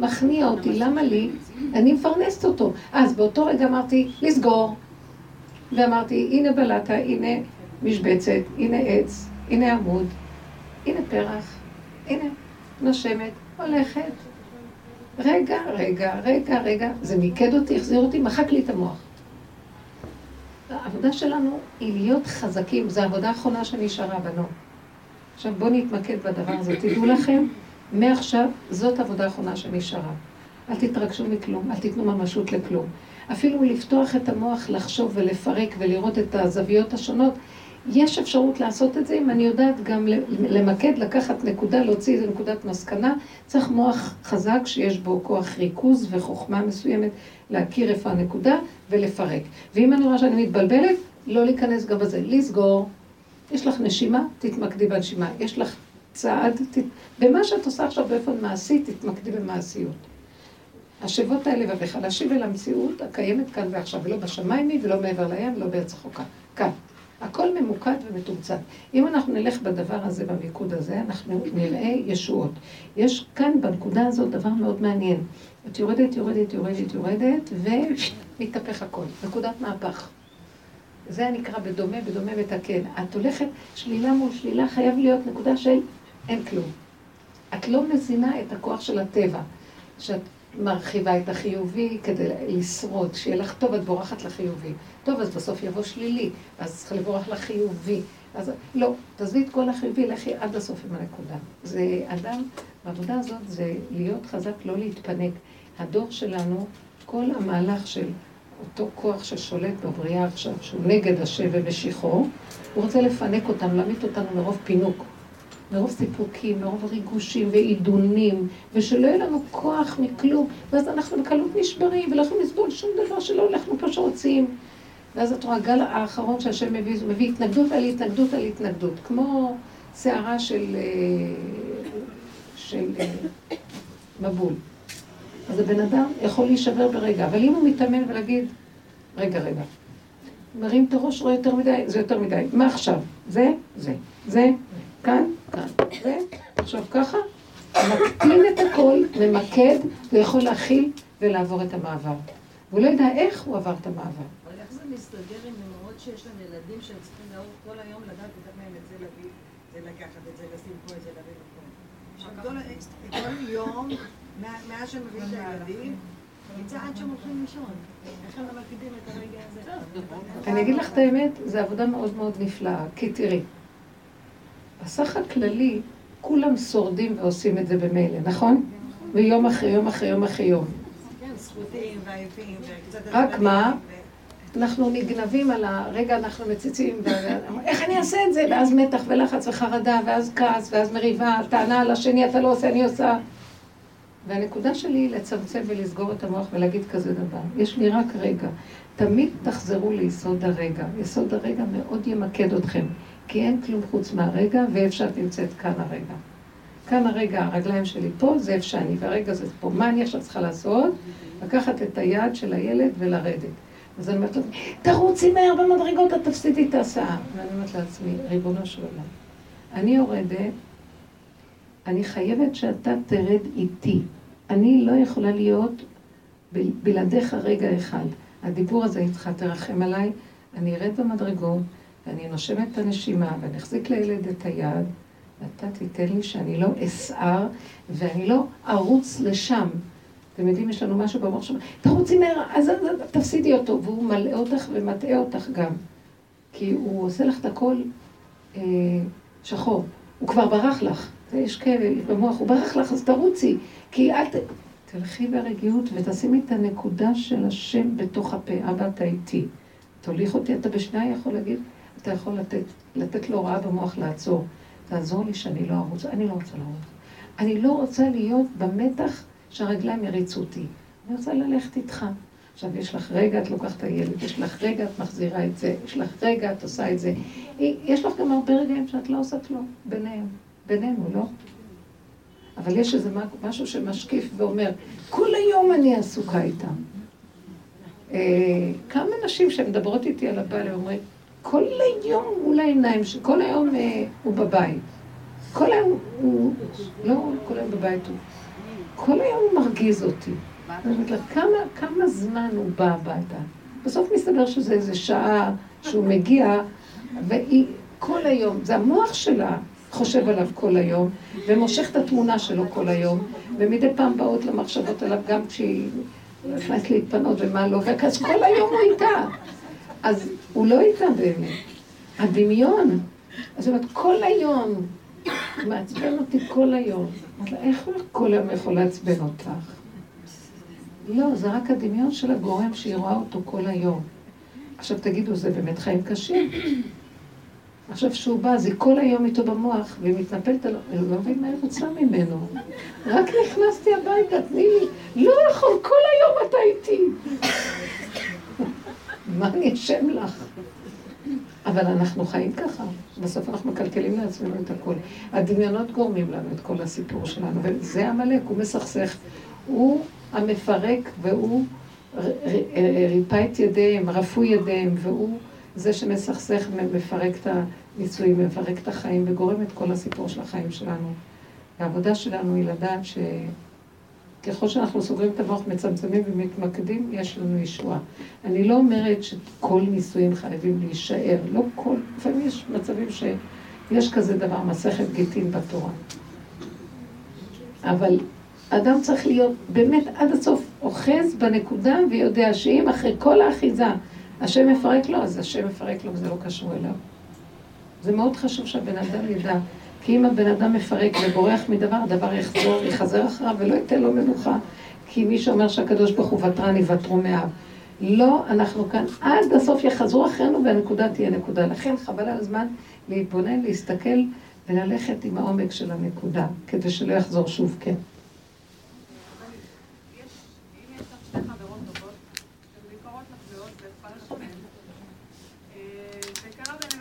מכניע אותי, למה לי? אני מפרנסת אותו. אז באותו רגע אמרתי, לסגור. ואמרתי, הנה בלטה, הנה משבצת, הנה עץ, הנה עמוד, הנה פרח, הנה נושמת, הולכת. רגע, רגע, רגע, רגע, זה מיקד אותי, החזיר אותי, מחק לי את המוח. העבודה שלנו היא להיות חזקים, זו העבודה האחרונה שנשארה, בנו. עכשיו בואו נתמקד בדבר הזה. תדעו לכם, מעכשיו זאת העבודה האחרונה שנשארה. אל תתרגשו מכלום, אל תיתנו ממשות לכלום. אפילו לפתוח את המוח, לחשוב ולפרק ולראות את הזוויות השונות, יש אפשרות לעשות את זה אם אני יודעת גם למקד, לקחת נקודה, להוציא איזה נקודת מסקנה. צריך מוח חזק שיש בו כוח ריכוז וחוכמה מסוימת להכיר איפה הנקודה ולפרק. ואם אני רואה שאני מתבלבלת, לא להיכנס גם בזה, לסגור. יש לך נשימה, תתמקדי בנשימה. יש לך צעד, תת... במה שאת עושה עכשיו באופן מעשי, תתמקדי במעשיות. השבות האלה להשיב אל המציאות הקיימת כאן ועכשיו, ולא בשמיים היא ולא מעבר לים ולא בארץ רחוקה. כאן. הכל ממוקד ומתומצת. אם אנחנו נלך בדבר הזה, במיקוד הזה, אנחנו נראה ישועות. יש כאן, בנקודה הזאת, דבר מאוד מעניין. את יורדת, יורדת, יורדת, יורדת, ומתהפך הכל. נקודת מהפך. זה נקרא בדומה, בדומה מתקן. את הולכת, שלילה מול שלילה, חייב להיות נקודה של אין כלום. את לא מזינה את הכוח של הטבע, שאת מרחיבה את החיובי כדי לשרוד, שיהיה לך טוב, את בורחת לחיובי. טוב, אז בסוף יבוא שלילי, אז צריך לברוח לחיובי. אז לא, תעזבי את כל החיובי, לכי עד הסוף עם הנקודה. זה אדם, בעבודה הזאת זה להיות חזק, לא להתפנק. הדור שלנו, כל המהלך של אותו כוח ששולט בבריאה עכשיו, שהוא נגד השם ומשיחו, הוא רוצה לפנק אותם, להמית אותנו מרוב פינוק. מרוב סיפוקים, מרוב ריגושים ועידונים, ושלא יהיה לנו כוח מכלום, ואז אנחנו בקלות נשברים, ולא יכולים לסבול שום דבר שלא הולכנו פה שרוצים. ואז את רואה, הגל האחרון שהשם מביא, הוא מביא התנגדות על התנגדות על התנגדות, כמו סערה של, אה, של אה, מבול. אז הבן אדם יכול להישבר ברגע, אבל אם הוא מתאמן ולהגיד, רגע, רגע, מרים את הראש, רואה יותר מדי, זה יותר מדי, מה עכשיו? זה, זה, זה, כאן, כאן, זה, עכשיו ככה, מקטין את הכל, ממקד, ויכול להכיל ולעבור את המעבר. והוא לא יודע איך הוא עבר את המעבר. מסתדר עם אמהות שיש להם ילדים שהם צריכים לאור כל היום לדעת לתת להם את זה להביא, זה לקחת, את זה לשים פה, את זה להביא לפה. כל יום, מאז שהם מביאים את הילדים, אני אגיד לך את האמת, זו עבודה מאוד מאוד נפלאה, כי תראי, בסך הכללי, כולם שורדים ועושים את זה במילא, נכון? ויום אחרי יום אחרי יום אחרי יום. רק מה? אנחנו נגנבים על הרגע, אנחנו מציצים, איך אני אעשה את זה? ואז מתח ולחץ וחרדה, ואז כעס, ואז מריבה, טענה על השני, אתה לא עושה, אני עושה. והנקודה שלי היא לצמצם ולסגור את המוח ולהגיד כזה דבר. יש לי רק רגע. תמיד תחזרו ליסוד הרגע. יסוד הרגע מאוד ימקד אתכם, כי אין כלום חוץ מהרגע, ואיפה שאת נמצאת כאן הרגע. כאן הרגע, הרגליים שלי פה, זה איפה שאני, והרגע זה פה. מה אני עכשיו צריכה לעשות? לקחת את היד של הילד ולרדת. אז אני אומרת לו, תרוצי מהר במדרגות, את תפסידי את ההסעה. ואני אומרת לעצמי, ריבונו של עולם, אני יורדת, אני חייבת שאתה תרד איתי. אני לא יכולה להיות בלעדיך רגע אחד. הדיבור הזה איתך, תרחם עליי, אני ארד במדרגות, ואני נושמת את הנשימה, ואני אחזיק לילד את היד, ואתה תיתן לי שאני לא אסער, ואני לא ארוץ לשם. אתם יודעים, יש לנו משהו במוח שאומר, תרוצי מהר, אז תפסידי אותו, והוא מלאה אותך ומטעה אותך גם. כי הוא עושה לך את הכל אה, שחור. הוא כבר ברח לך. יש כאלה במוח, הוא ברח לך, אז תרוצי. כי אל ת... תלכי ברגיעות ותשימי את הנקודה של השם בתוך הפה. אבא, אתה איתי. תוליך אותי, אתה בשנייה יכול להגיד, אתה יכול לתת, לתת לו הוראה במוח לעצור. תעזור לי שאני לא ארוץ. אני לא רוצה לרוץ. אני לא רוצה להיות במתח שהרגליים יריצו אותי. אני רוצה ללכת איתך. עכשיו, יש לך רגע, את לוקחת את הילד, יש לך רגע, את מחזירה את זה, יש לך רגע, את עושה את זה. יש לך גם הרבה רגעים שאת לא עושה כלום, ביניהם, בינינו, לא? אבל יש איזה משהו שמשקיף ואומר, כל היום אני עסוקה איתם. אה, כמה נשים שמדברות איתי על הבעל, אומרים, כל היום מול העיניים, כל היום אה, הוא בבית. כל היום הוא, לא כל היום בבית הוא, כל היום הוא מרגיז אותי. אני אומרת לה, כמה, כמה זמן הוא בא הביתה? בסוף מסתבר שזה איזה שעה שהוא מגיע, והיא כל היום, זה המוח שלה, חושב עליו כל היום, ומושך את התמונה שלו כל היום, ומדי פעם באות למחשבות עליו גם כשהיא נכנסת להתפנות ומה לא, אז כל היום הוא איתה. אז הוא לא איתה באמת. הדמיון. אז היא אומרת, כל היום, מעצבן אותי כל היום. לה, איך כל היום יכול לעצבן אותך? לא, זה רק הדמיון של הגורם שהיא רואה אותו כל היום. עכשיו תגידו, זה באמת חיים קשים? עכשיו שהוא בא, זה כל היום איתו במוח, והיא מתנפלת עליו, אני לא מבין מה היא רוצה ממנו. רק נכנסתי הביתה, תני לי, לא יכול, כל היום אתה איתי. מה אני אשם לך? אבל אנחנו חיים ככה, בסוף אנחנו מקלקלים לעצמנו את הכל. הדמיונות גורמים לנו את כל הסיפור שלנו, וזה עמלק, הוא מסכסך. הוא המפרק, והוא ריפא את ידיהם, רפו ידיהם, והוא... זה שמסכסך, מפרק את הנישואים, מפרק את החיים וגורם את כל הסיפור של החיים שלנו. העבודה שלנו היא לדעת שככל שאנחנו סוגרים את המוח, מצמצמים ומתמקדים, יש לנו ישועה. אני לא אומרת שכל נישואים חייבים להישאר, לא כל, לפעמים יש מצבים שיש כזה דבר, מסכת גיטין בתורה. אבל אדם צריך להיות באמת עד הסוף אוחז בנקודה ויודע שאם אחרי כל האחיזה השם מפרק לו, אז השם מפרק לו וזה לא קשור אליו. זה מאוד חשוב שהבן אדם ידע, כי אם הבן אדם מפרק ובורח מדבר, הדבר יחזור, יחזר אחריו ולא ייתן לו מנוחה. כי מי שאומר שהקדוש ברוך הוא ותרן יוותרו מאב. לא, אנחנו כאן עד הסוף יחזרו אחרינו והנקודה תהיה נקודה. לכן חבל על הזמן להתבונן, להסתכל וללכת עם העומק של הנקודה, כדי שלא יחזור שוב, כן.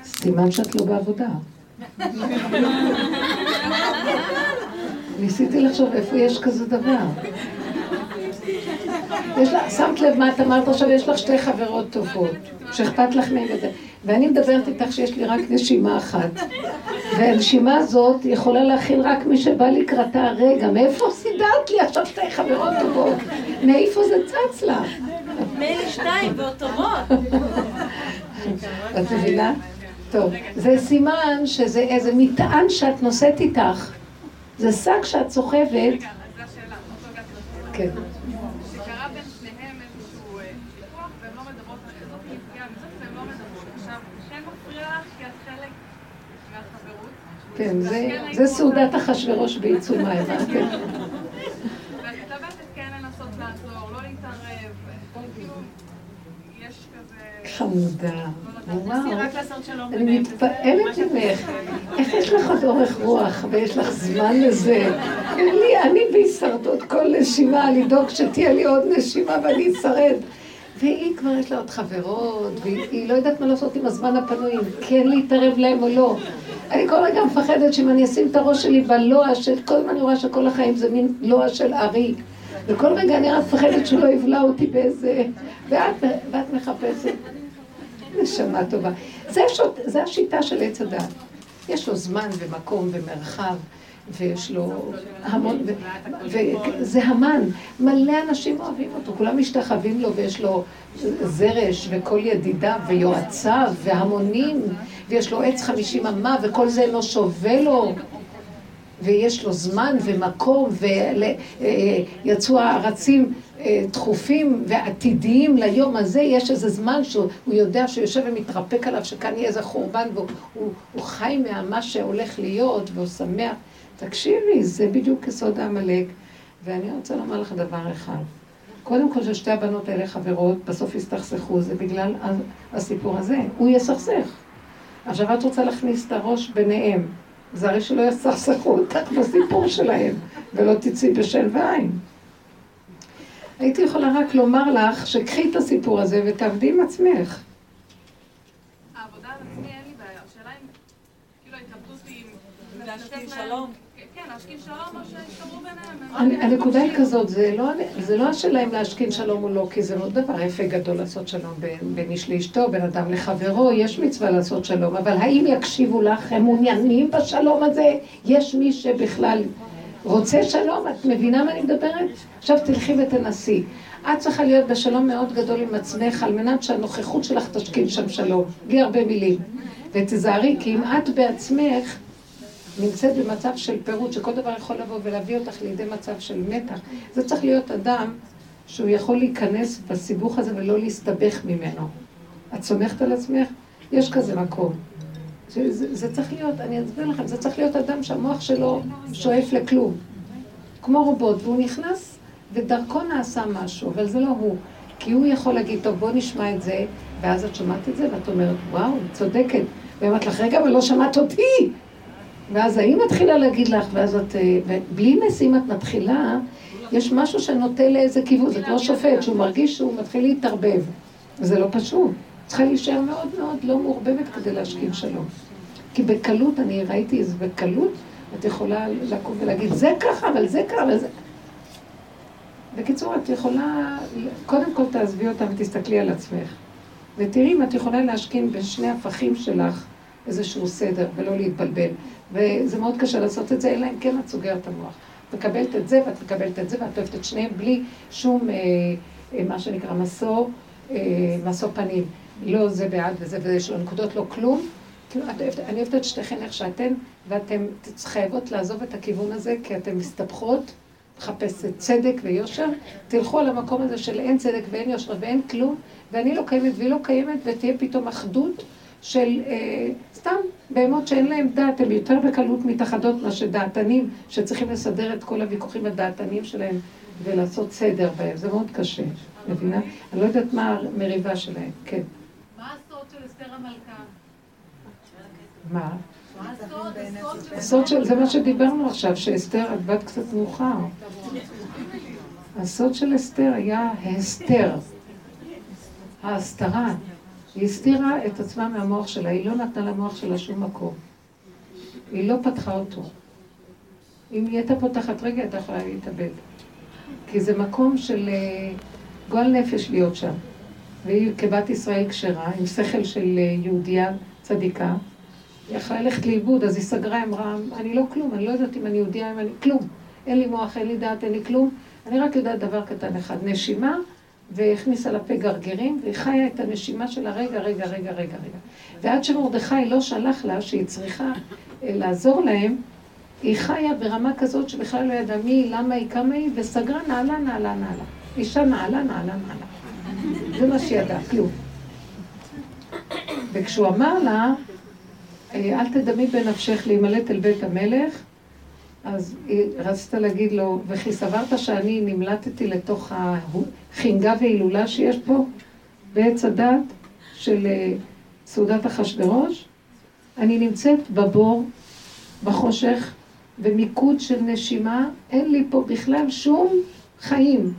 סימן שאת לא בעבודה. ניסיתי לחשוב איפה יש כזה דבר. יש לך, שמת לב מה את אמרת עכשיו, יש לך שתי חברות טובות, שאכפת לך מהן וזה. ואני מדברת איתך שיש לי רק נשימה אחת. והנשימה הזאת יכולה להכיל רק מי שבא לקראתה הרגע. מאיפה סידרת לי עכשיו שתי חברות טובות? מאיפה זה צץ לך? מילא שתיים ואוטומט. את מבינה? טוב, זה סימן שזה איזה מטען שאת נושאת איתך. זה שק שאת סוחבת. רגע, אז זו השאלה, כן. שקרה בין שניהם איזשהו ויכוח, והם לא מדברות, זאת נפגעה מזאת והם לא מדברות. עכשיו, כן מפריע לך כי את חלק מהחברות. כן, זה סעודת אחשוורוש בעיצומה, הבנתם? [laughs] חמודה. אני מתפעלת ממך. איך יש לך עוד אורך רוח ויש לך זמן לזה? אני בהישרדות כל נשימה, לדאוג שתהיה לי עוד נשימה ואני אשרד. והיא כבר יש לה עוד חברות, והיא לא יודעת מה לעשות עם הזמן הפנוי, אם כן להתערב להם או לא. אני כל רגע מפחדת שאם אני אשים את הראש שלי בלוע של, כל הזמן אני רואה שכל החיים זה מין לוע של ארי. וכל רגע אני רק מפחדת שלא יבלע אותי באיזה... ואת, ואת מחפשת. נשמה טובה. זה, שוט, זה השיטה של עץ הדת. יש לו זמן ומקום ומרחב, ויש לו המון, וזה המן. מלא אנשים אוהבים אותו, כולם משתחווים לו, ויש לו זרש, וכל ידידיו, ויועציו, והמונים, ויש לו עץ חמישים אמה, וכל זה לא שווה לו. ויש לו זמן ומקום, ויצאו הארצים אה, דחופים ועתידיים ליום הזה, יש איזה זמן שהוא יודע שהוא יושב ומתרפק עליו, שכאן יהיה איזה חורבן, והוא הוא, הוא חי ממה שהולך להיות, והוא שמח. תקשיבי, זה בדיוק יסוד העמלק. ואני רוצה לומר לך דבר אחד. קודם כל ששתי הבנות האלה חברות, בסוף יסתכסכו, זה בגלל הסיפור הזה. הוא יסכסך. עכשיו את רוצה להכניס את הראש ביניהם. זה הרי שלא יסכסכו אותך בסיפור שלהם, ולא תצאי בשן ועין. הייתי יכולה רק לומר לך שקחי את הסיפור הזה ותעבדי עם עצמך. העבודה על עצמי אין לי בעיה. השאלה אם, כאילו ההתלבטות היא אם להשכין שלום. כן, להשכין שלום או שישתמרו ביניהם. הנקודה היא כזאת, זה לא השאלה אם להשכין שלום או לא, כי זה לא דבר יפה גדול לעשות שלום בין איש לאשתו, בין אדם לחברו, יש מצווה לעשות שלום, אבל האם יקשיבו לך, הם מעוניינים בשלום הזה? יש מי שבכלל... רוצה שלום, את מבינה מה אני מדברת? עכשיו תלכי ותנסי. את צריכה להיות בשלום מאוד גדול עם עצמך, על מנת שהנוכחות שלך תשכין שם שלום, בלי הרבה מילים. ותזהרי, כי אם את בעצמך נמצאת במצב של פירוט, שכל דבר יכול לבוא ולהביא אותך לידי מצב של מתח, זה צריך להיות אדם שהוא יכול להיכנס בסיבוך הזה ולא להסתבך ממנו. את סומכת על עצמך? יש כזה מקום. זה, זה צריך להיות, אני אסביר לכם, זה צריך להיות אדם שהמוח שלו שואף לכלום. כמו רובוט, והוא נכנס ודרכו נעשה משהו, אבל זה לא הוא. כי הוא יכול להגיד, טוב, בוא נשמע את זה, ואז את שומעת את זה, ואת אומרת, וואו, היא צודקת. והיא אומרת לך, רגע, אבל לא שמעת אותי. ואז האם מתחילה להגיד לך, ואז את, בלי נס, את מתחילה, יש משהו שנוטה לאיזה כיוון, זה כמו שופט, שהוא מרגיש שהוא מתחיל להתערבב. וזה לא פשוט. צריכה להישאר מאוד מאוד לא מעורבבת כדי להשכין שלום. כי בקלות, אני ראיתי איזה בקלות, את יכולה לקום ולהגיד, זה ככה, אבל זה ככה, אבל זה... בקיצור, את יכולה, קודם כל תעזבי אותם ותסתכלי על עצמך. ותראי אם את יכולה להשכין בשני הפכים שלך איזשהו סדר ולא להתבלבל. וזה מאוד קשה לעשות את זה, אלא אם כן את סוגרת את המוח. את מקבלת את זה ואת מקבלת את זה ואת אוהבת את שניהם בלי שום, אה, אה, מה שנקרא, מסור, אה, מסור פנים. לא זה בעד וזה וזה, יש לו נקודות לא כלום. כאילו, אני אוהבת את שתיכן איך שאתן, ואתן חייבות לעזוב את הכיוון הזה, כי אתן מסתבכות, מחפשת צדק ויושר, תלכו על המקום הזה של אין צדק ואין יושר ואין כלום, ואני לא קיימת והיא לא קיימת, ותהיה פתאום אחדות של אה, סתם בהמות שאין להם דעת, הם יותר בקלות מתאחדות מאשר דעתנים, שצריכים לסדר את כל הוויכוחים הדעתניים שלהם ולעשות סדר בהם, זה מאוד קשה, מבינה? אני לא יודעת מה המריבה שלהם, כן. המלכה. מה? הסוד של, זה מה שדיברנו עכשיו, שאסתר, את באת קצת מאוחר. הסוד של אסתר היה ההסתר, ההסתרה. היא הסתירה את עצמה מהמוח שלה, היא לא נתנה למוח שלה שום מקום. היא לא פתחה אותו. אם היא הייתה פותחת רגע, הייתה יכולה להתאבד. כי זה מקום של אה, גועל נפש להיות שם. והיא כבת ישראל כשרה, עם שכל של אה, יהודייה צדיקה, היא יכלה ללכת לאיבוד, אז היא סגרה, אמרה, אני לא כלום, אני לא יודעת אם אני יהודייה, אם אני... כלום. אין לי מוח, אין לי דעת, אין לי כלום. אני רק יודעת דבר קטן אחד, נשימה והכניסה לפה גרגירים, והיא חיה את הנשימה שלה רגע, רגע, רגע, רגע, רגע. ועד שמרדכי לא שלח לה שהיא צריכה אה, לעזור להם, היא חיה ברמה כזאת שבכלל לא ידעה מי, למה היא, כמה היא, וסגרה נעלה, נעלה, נעלה. אישה נעלה, נעלה, נעלה. זה מה שהיא ידעה, כלום. וכשהוא אמר לה, אה, אל תדמי בנפשך להימלט אל בית המלך, אז היא רצתה להגיד לו, וכי סברת שאני נמלטתי לתוך החינגה והילולה שיש פה, בעץ הדת של אה, סעודת אחשורוש? אני נמצאת בבור, בחושך, במיקוד של נשימה, אין לי פה בכלל שום חיים.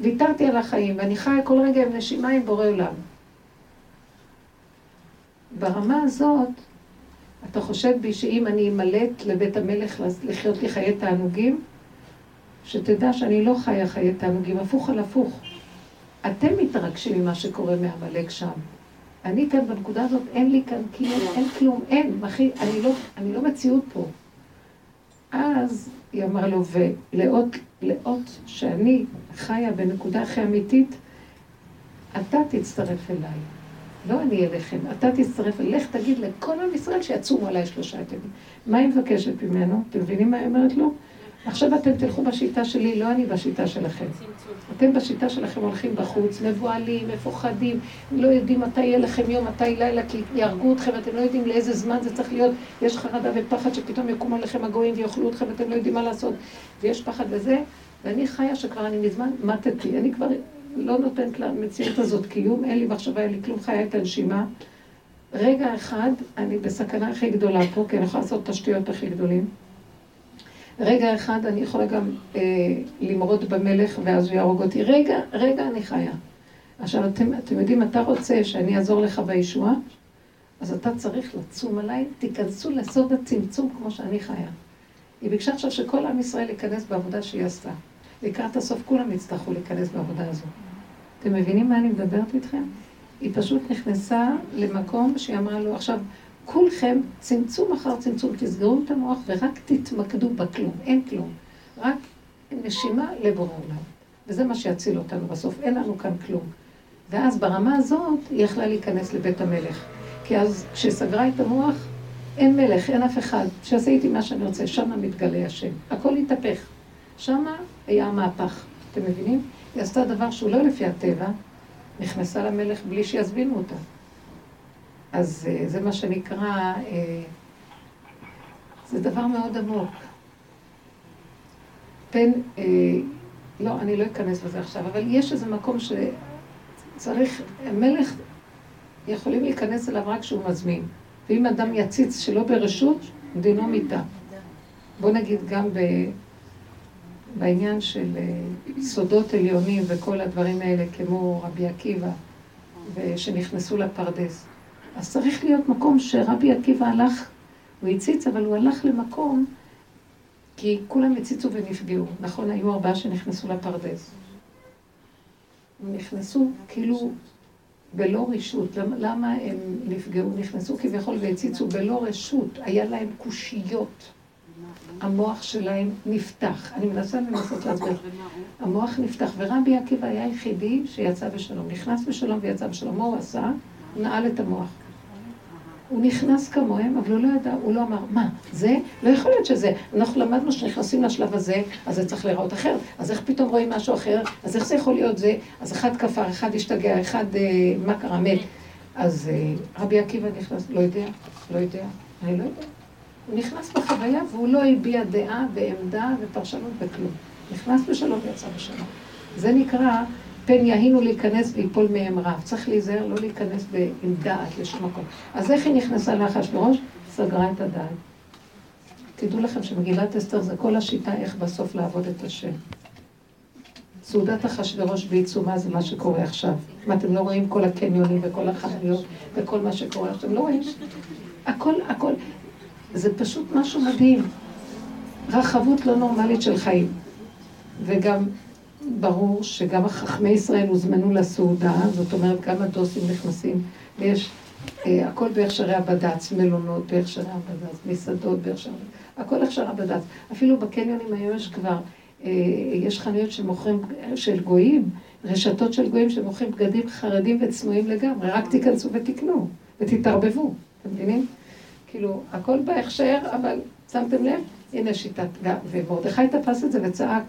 ויתרתי על החיים, ואני חיה כל רגע עם נשימה עם בורא עולם. ברמה הזאת, אתה חושב בי שאם אני אמלט לבית המלך לחיות לי חיי תענוגים, שתדע שאני לא חיה חיי תענוגים, הפוך על הפוך. אתם מתרגשים ממה שקורה מעמלק שם. אני כאן בנקודה הזאת, אין לי כאן כלום, אין כלום, אין, אחי, אני לא, אני לא מציאות פה. אז היא אמרה לו, ולאות לאות שאני חיה בנקודה הכי אמיתית, אתה תצטרף אליי. לא אני אליכם, אתה תצטרף, לך תגיד לכל עם ישראל שיצומו עליי שלושה ימים. מה היא מבקשת ממנו? אתם מבינים מה היא אומרת לו? עכשיו אתם תלכו בשיטה שלי, לא אני בשיטה שלכם. אתם בשיטה שלכם הולכים בחוץ, מבוהלים, מפוחדים, לא יודעים מתי יהיה לכם יום, מתי לילה, כי יהרגו אתכם, אתם לא יודעים לאיזה זמן זה צריך להיות. יש חרדה ופחד שפתאום יקומו עליכם הגויים ויאכלו אתכם, אתם לא יודעים מה לעשות. ויש פחד וזה, ואני חיה שכבר אני מזמן מתתי, אני כבר לא נותנת למציאות הזאת קיום, אין לי מחשבה, אין לי כלום, חיה את הנשימה. רגע אחד, אני בסכנה הכי גדולה פה, כי אני יכולה לעשות תשתיות הכי גדולים. רגע אחד אני יכולה גם אה, למרוד במלך ואז הוא יהרוג אותי. רגע, רגע אני חיה. עכשיו, אתם, אתם יודעים, אתה רוצה שאני אעזור לך בישועה? אז אתה צריך לצום עליי, תיכנסו לסוד הצמצום כמו שאני חיה. היא ביקשה עכשיו שכל עם ישראל ייכנס בעבודה שהיא עשתה. לקראת הסוף כולם יצטרכו להיכנס בעבודה הזו. אתם מבינים מה אני מדברת איתכם? היא פשוט נכנסה למקום שהיא אמרה לו, עכשיו, כולכם, צמצום אחר צמצום, תסגרו את המוח ורק תתמקדו בכלום, אין כלום. רק נשימה לבורא עולם. וזה מה שיציל אותנו בסוף, אין לנו כאן כלום. ואז ברמה הזאת היא יכלה להיכנס לבית המלך. כי אז כשסגרה את המוח, אין מלך, אין אף אחד. שיעשה איתי מה שאני רוצה, שמה מתגלה השם. הכל התהפך. שמה היה המהפך. אתם מבינים? היא עשתה דבר שהוא לא לפי הטבע, נכנסה למלך בלי שיזבינו אותה. אז אה, זה מה שנקרא, אה, זה דבר מאוד עמוק. פן, אה, לא, אני לא אכנס בזה עכשיו, אבל יש איזה מקום שצריך, המלך, יכולים להיכנס אליו רק כשהוא מזמין. ואם אדם יציץ שלא ברשות, דינו מיתה. בוא נגיד גם ב... בעניין של סודות עליונים וכל הדברים האלה, כמו רבי עקיבא, ושנכנסו לפרדס. אז צריך להיות מקום שרבי עקיבא הלך, הוא הציץ, אבל הוא הלך למקום, כי כולם הציצו ונפגעו. נכון, היו ארבעה שנכנסו לפרדס. הם נכנסו כאילו בלא רשות. למה, למה הם נפגעו? נכנסו כביכול והציצו בלא רשות. היה להם קושיות. המוח שלהם נפתח. אני מנסה לנסות להסביר. המוח נפתח, ורבי עקיבא היה היחידי שיצא בשלום. נכנס בשלום ויצא בשלום. מה הוא עשה? נעל את המוח. הוא נכנס כמוהם, אבל הוא לא ידע, הוא לא אמר, מה, זה? לא יכול להיות שזה. אנחנו למדנו שנכנסים לשלב הזה, אז זה צריך להיראות אחרת. אז איך פתאום רואים משהו אחר? אז איך זה יכול להיות זה? אז אחד כפר, אחד השתגע, אחד, אה, מה קרה, מת. אז אה, רבי עקיבא נכנס, לא יודע, לא יודע, אני לא יודע. הוא נכנס בחוויה והוא לא הביע דעה ועמדה ופרשנות בכלום. נכנס בשלום ויצא בשלום. זה נקרא פן יהינו להיכנס ויפול מהם רב. צריך להיזהר לא להיכנס עם דעת לשום מקום. אז איך היא נכנסה לאחשוורוש? סגרה את הדעת. תדעו לכם שמגילת אסתר זה כל השיטה איך בסוף לעבוד את השם. סעודת אחשוורוש בעיצומה זה מה שקורה עכשיו. מה, אתם לא רואים כל הקניונים וכל החנויות וכל מה שקורה עכשיו? לא רואים? הכל, הכל. זה פשוט משהו מדהים. רחבות לא נורמלית של חיים. וגם ברור שגם החכמי ישראל הוזמנו לסעודה, זאת אומרת גם הדוסים נכנסים, ויש אה, הכל בהכשרי הבד"ץ, מלונות בהכשרי הבד"ץ, מסעדות בהכשרי הבד"ץ, הכל הכשרי הבד"ץ. אפילו בקניונים היום יש כבר, אה, יש חנויות שמוכרים, של גויים, רשתות של גויים שמוכרים בגדים חרדים וצנועים לגמרי, רק תיכנסו ותקנו ותתערבבו, אתם מבינים? כאילו, הכל בהכשר, אבל שמתם לב? הנה שיטת, ומרדכי תפס את זה וצעק,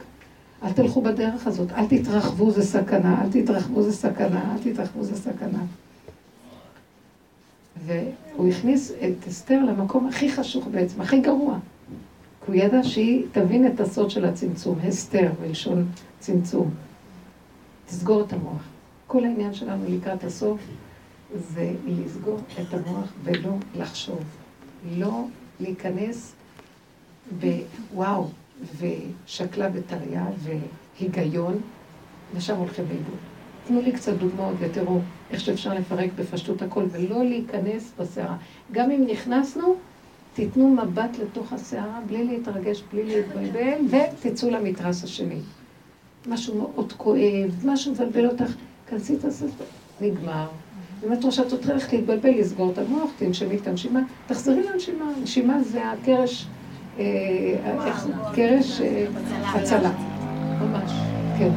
אל תלכו בדרך הזאת, אל תתרחבו זה סכנה, אל תתרחבו זה סכנה, אל תתרחבו זה סכנה. והוא הכניס את אסתר למקום הכי חשוך בעצם, הכי גרוע. כי הוא ידע שהיא תבין את הסוד של הצמצום, הסתר בלשון צמצום. תסגור את המוח. כל העניין שלנו לקראת הסוף זה לסגור את המוח ולא לחשוב. לא להיכנס בוואו, ושקלה וטריה והיגיון, ושם הולכים לאיבוד. תנו לי קצת דוגמאות ותראו איך שאפשר לפרק בפשטות הכל ולא להיכנס בסערה. גם אם נכנסנו, תיתנו מבט לתוך הסערה בלי להתרגש, בלי להתבלבל, ותצאו למתרס השני. משהו מאוד כואב, משהו מבלבל אותך, כנסי את הספר, נגמר. אם את רואה שאת הולכת להתבלבל, לסגור את המוח, תנשמי את הנשימה, תחזרי לנשימה. נשימה זה הקרש, קרש אה, הצלה. ממש, כן.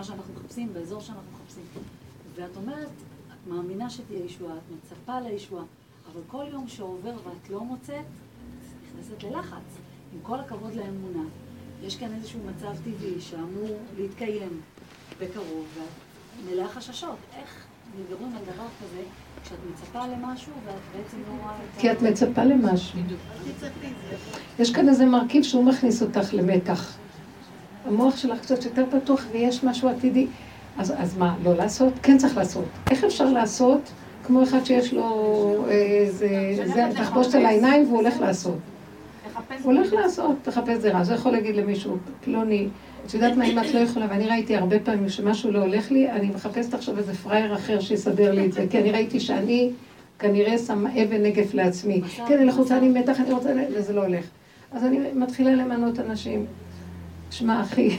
מה שאנחנו מחפשים באזור שאנחנו מחפשים. ואת אומרת, את מאמינה שתהיה ישועה, את מצפה לישועה, אבל כל יום שעובר ואת לא מוצאת, את נכנסת ללחץ. עם כל הכבוד לאמונה, יש כאן איזשהו מצב טבעי שאמור להתקיים בקרוב, ואת מלאה חששות. איך מדברים על דבר כזה כשאת מצפה למשהו ואת בעצם לא רואה את כי את מצפה למשהו. יש כאן איזה מרכיב שהוא מכניס אותך למתח. המוח שלך קצת יותר פתוח ויש משהו עתידי. אז, אז מה, לא לעשות? כן צריך לעשות. איך אפשר לעשות כמו אחד שיש לו איזה, אה, זה תחבושת על העיניים והוא הולך לעשות? הוא הולך לעשות, תחפש זרע. זה יכול להגיד למישהו, פלוני, את יודעת מה, אם את לא יכולה, ואני ראיתי הרבה פעמים שמשהו לא הולך לי, אני מחפשת עכשיו איזה פראייר אחר שיסדר לי את זה, כי אני ראיתי שאני כנראה שם אבן נגף לעצמי. כן, אני לחוצה, אני מתח, אני רוצה, וזה לא הולך. אז אני מתחילה למנות אנשים. שמע, אחי, [laughs]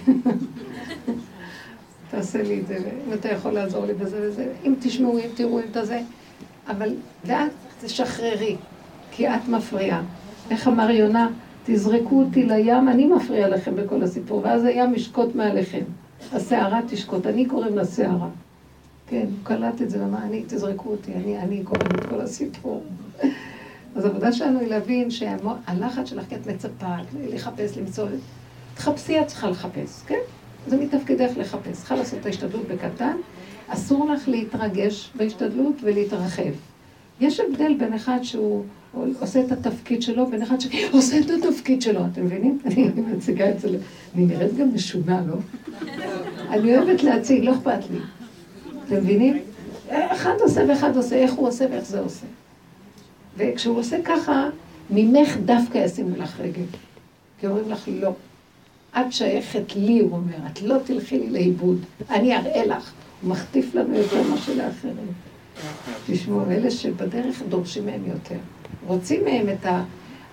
תעשה לי את זה, אם אתה יכול לעזור לי בזה וזה, אם תשמעו, אם תראו, אם אתה זה, אבל, ואת תשחררי, כי את מפריעה. איך אמר יונה? תזרקו אותי לים, אני מפריע לכם בכל הסיפור, ואז הים ישקוט מעליכם. הסערה תשקוט, אני קוראים לה סערה. כן, הוא קלט את זה, ואמר, אני, תזרקו אותי, אני, אני קוראים את כל הסיפור. אז העבודה שלנו היא להבין שהלחץ שלך, כי את מצפה, לחפש, למצוא, תחפשי, את צריכה לחפש, כן? זה מתפקידך לחפש. צריכה לעשות את ההשתדלות בקטן. אסור לך להתרגש בהשתדלות ולהתרחב. יש הבדל בין אחד שהוא עושה את התפקיד שלו, בין אחד שעושה את התפקיד שלו, אתם מבינים? [laughs] אני מציגה את זה, אני נראית גם משונה, לא? אני אוהבת להציג, לא אכפת לי. אתם מבינים? אחד עושה ואחד עושה, איך הוא עושה ואיך זה עושה. וכשהוא עושה ככה, ממך דווקא ישימו לך רגל. כי אומרים לך, לא. את שייכת לי, הוא אומר, את לא תלכי לי לאיבוד, אני אראה לך. הוא מחטיף לנו יותר מאשר לאחרים. תשמעו, אלה שבדרך דורשים מהם יותר. רוצים מהם את ה...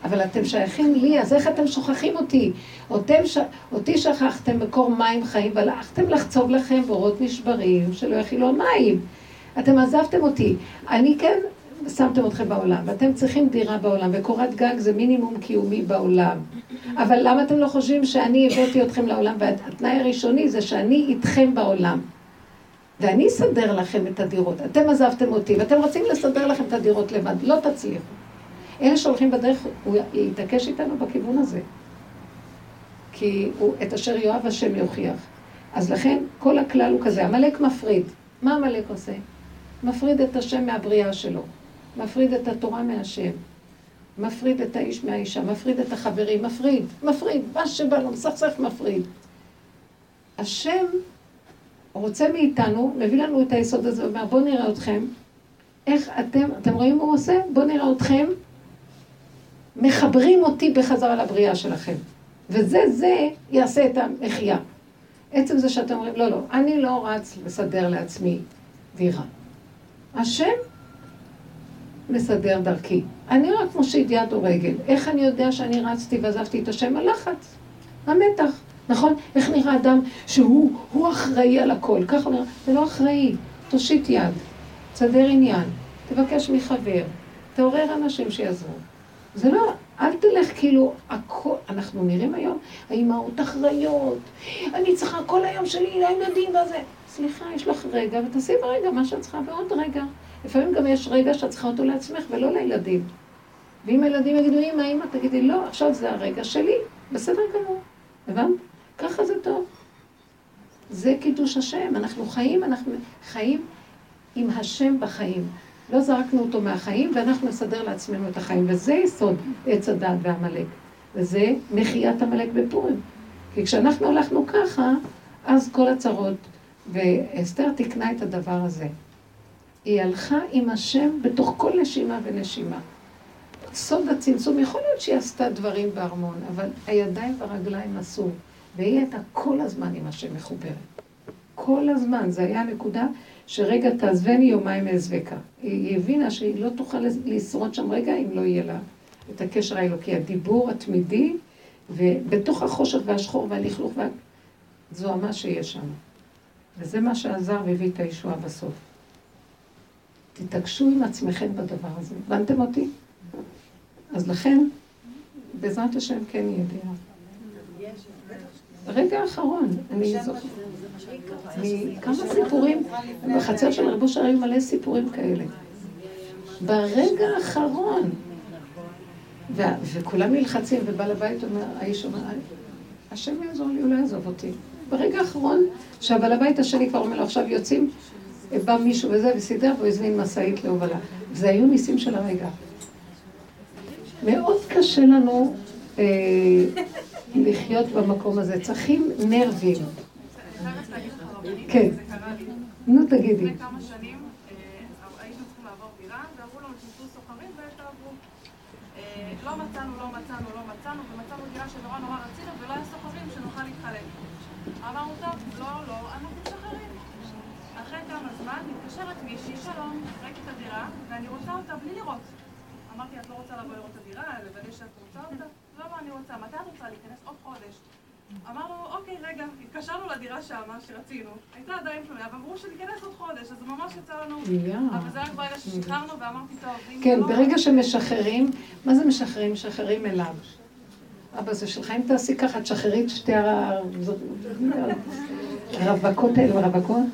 אבל אתם שייכים לי, אז איך אתם שוכחים אותי? אותם ש... אותי שכחתם מקור מים חיים, והלכתם לחצוב לכם בורות נשברים שלא יכילו מים. אתם עזבתם אותי. אני כן שמתם אתכם בעולם, ואתם צריכים דירה בעולם, וקורת גג זה מינימום קיומי בעולם. אבל למה אתם לא חושבים שאני הבאתי אתכם לעולם, והתנאי הראשוני זה שאני איתכם בעולם. ואני אסדר לכם את הדירות. אתם עזבתם אותי, ואתם רוצים לסדר לכם את הדירות לבד, לא תצליחו. אלה שהולכים בדרך, הוא יתעקש איתנו בכיוון הזה. כי הוא, את אשר יאהב השם יוכיח. אז לכן, כל הכלל הוא כזה. עמלק מפריד. מה עמלק עושה? מפריד את השם מהבריאה שלו. מפריד את התורה מהשם. מפריד את האיש מהאישה, מפריד את החברים, מפריד, מפריד, מה שבא לו, מסכסך מפריד. השם רוצה מאיתנו, מביא לנו את היסוד הזה, ואומר, בואו נראה אתכם, איך אתם, אתם רואים מה הוא עושה? בואו נראה אתכם, מחברים אותי בחזרה לבריאה שלכם. וזה, זה יעשה את המחיה. עצם זה שאתם אומרים, לא, לא, אני לא רץ לסדר לעצמי דירה. השם מסדר דרכי. אני רק מושיט יד או רגל. איך אני יודע שאני רצתי ועזבתי את השם? הלחץ, המתח. נכון? איך נראה אדם שהוא אחראי על הכל? ככה אומר, זה לא אחראי. תושיט יד, תסדר עניין, תבקש מחבר, תעורר אנשים שיעזרו. זה לא, אל תלך כאילו, הכל, אנחנו נראים היום, האימהות אחראיות, אני צריכה כל היום שלי לילדים וזה. סליחה, יש לך רגע, ותעשי ברגע מה שאת צריכה ועוד רגע. לפעמים גם יש רגע שאת צריכה אותו לעצמך ולא לילדים. ואם הילדים יגידו, אמא, אמא, תגידי, לא, עכשיו זה הרגע שלי, בסדר גמור. הבנת? ככה זה טוב. זה קידוש השם, אנחנו חיים, אנחנו חיים עם השם בחיים. לא זרקנו אותו מהחיים, ואנחנו נסדר לעצמנו את החיים. וזה יסוד עץ הדת ועמלק. וזה מחיית עמלק בפורים. כי כשאנחנו הלכנו ככה, אז כל הצרות, ואסתר תיקנה את הדבר הזה. היא הלכה עם השם בתוך כל נשימה ונשימה. סוד הצמצום, יכול להיות שהיא עשתה דברים בארמון, אבל הידיים והרגליים עשו, והיא הייתה כל הזמן עם השם מחוברת. כל הזמן, זה היה הנקודה שרגע תעזבני יומיים אעזבקה. היא הבינה שהיא לא תוכל לשרוד שם רגע אם לא יהיה לה את הקשר האלוקי, הדיבור התמידי, ובתוך החושך והשחור והלכלוך, וה... זו המה שיש שם. וזה מה שעזר והביא את הישועה בסוף. תתעקשו עם עצמכם בדבר הזה. הבנתם אותי? אז לכן, בעזרת השם כן יהיה דירה. רגע האחרון, אני זוכרת, כמה סיפורים, בחצר של רבו שר היו מלא סיפורים כאלה. ברגע האחרון, וכולם נלחצים, ובעל הבית אומר, האיש אומר, השם יעזור לי, הוא לא יעזוב אותי. ברגע האחרון, שהבעל הבית השני כבר אומר לו, עכשיו יוצאים, בא מישהו וזה, וסידר, והוא הזמין משאית להובלה. זה היו ניסים של הרגע. מאוד קשה לנו אה, לחיות במקום הזה. צריכים נרבים. כן. נו, תגידי. לפני כמה שנים אה, היינו צריכים לעבור דירה, ואמרו לנו תמצאו סוחרים ותעברו. אה, לא מצאנו, לא מצאנו, לא מצאנו, ומצאנו דירה שנורא נורא רצינו, ולא היה סוחרים שנוכל להתחלק. אמרנו, טוב, לא, לא, אנחנו משחררים. אחרי כמה זמן מתקשרת מישהי, שלום, ראיתי את הדירה, ואני רוצה אותה בלי לראות. אמרתי, את לא רוצה לבוא לראות את הדירה, לוודא שאת רוצה אותה? לא, לא, אני רוצה. מתי את רוצה להיכנס? אמרנו, אוקיי, רגע, התקשרנו לדירה שמה, שרצינו, הייתה עדיין פנויה, ואמרו שניכנס עוד חודש, אז ממש יצא לנו... אבל זה רק ברגע ששחררנו, ואמרתי, טוב, אם כן, לא... ברגע שמשחררים, מה זה משחררים? משחררים אליו. אבא, זה שלך, אם תעשי ככה, תשחררי את שתי הרווקות האלה, הרווקות?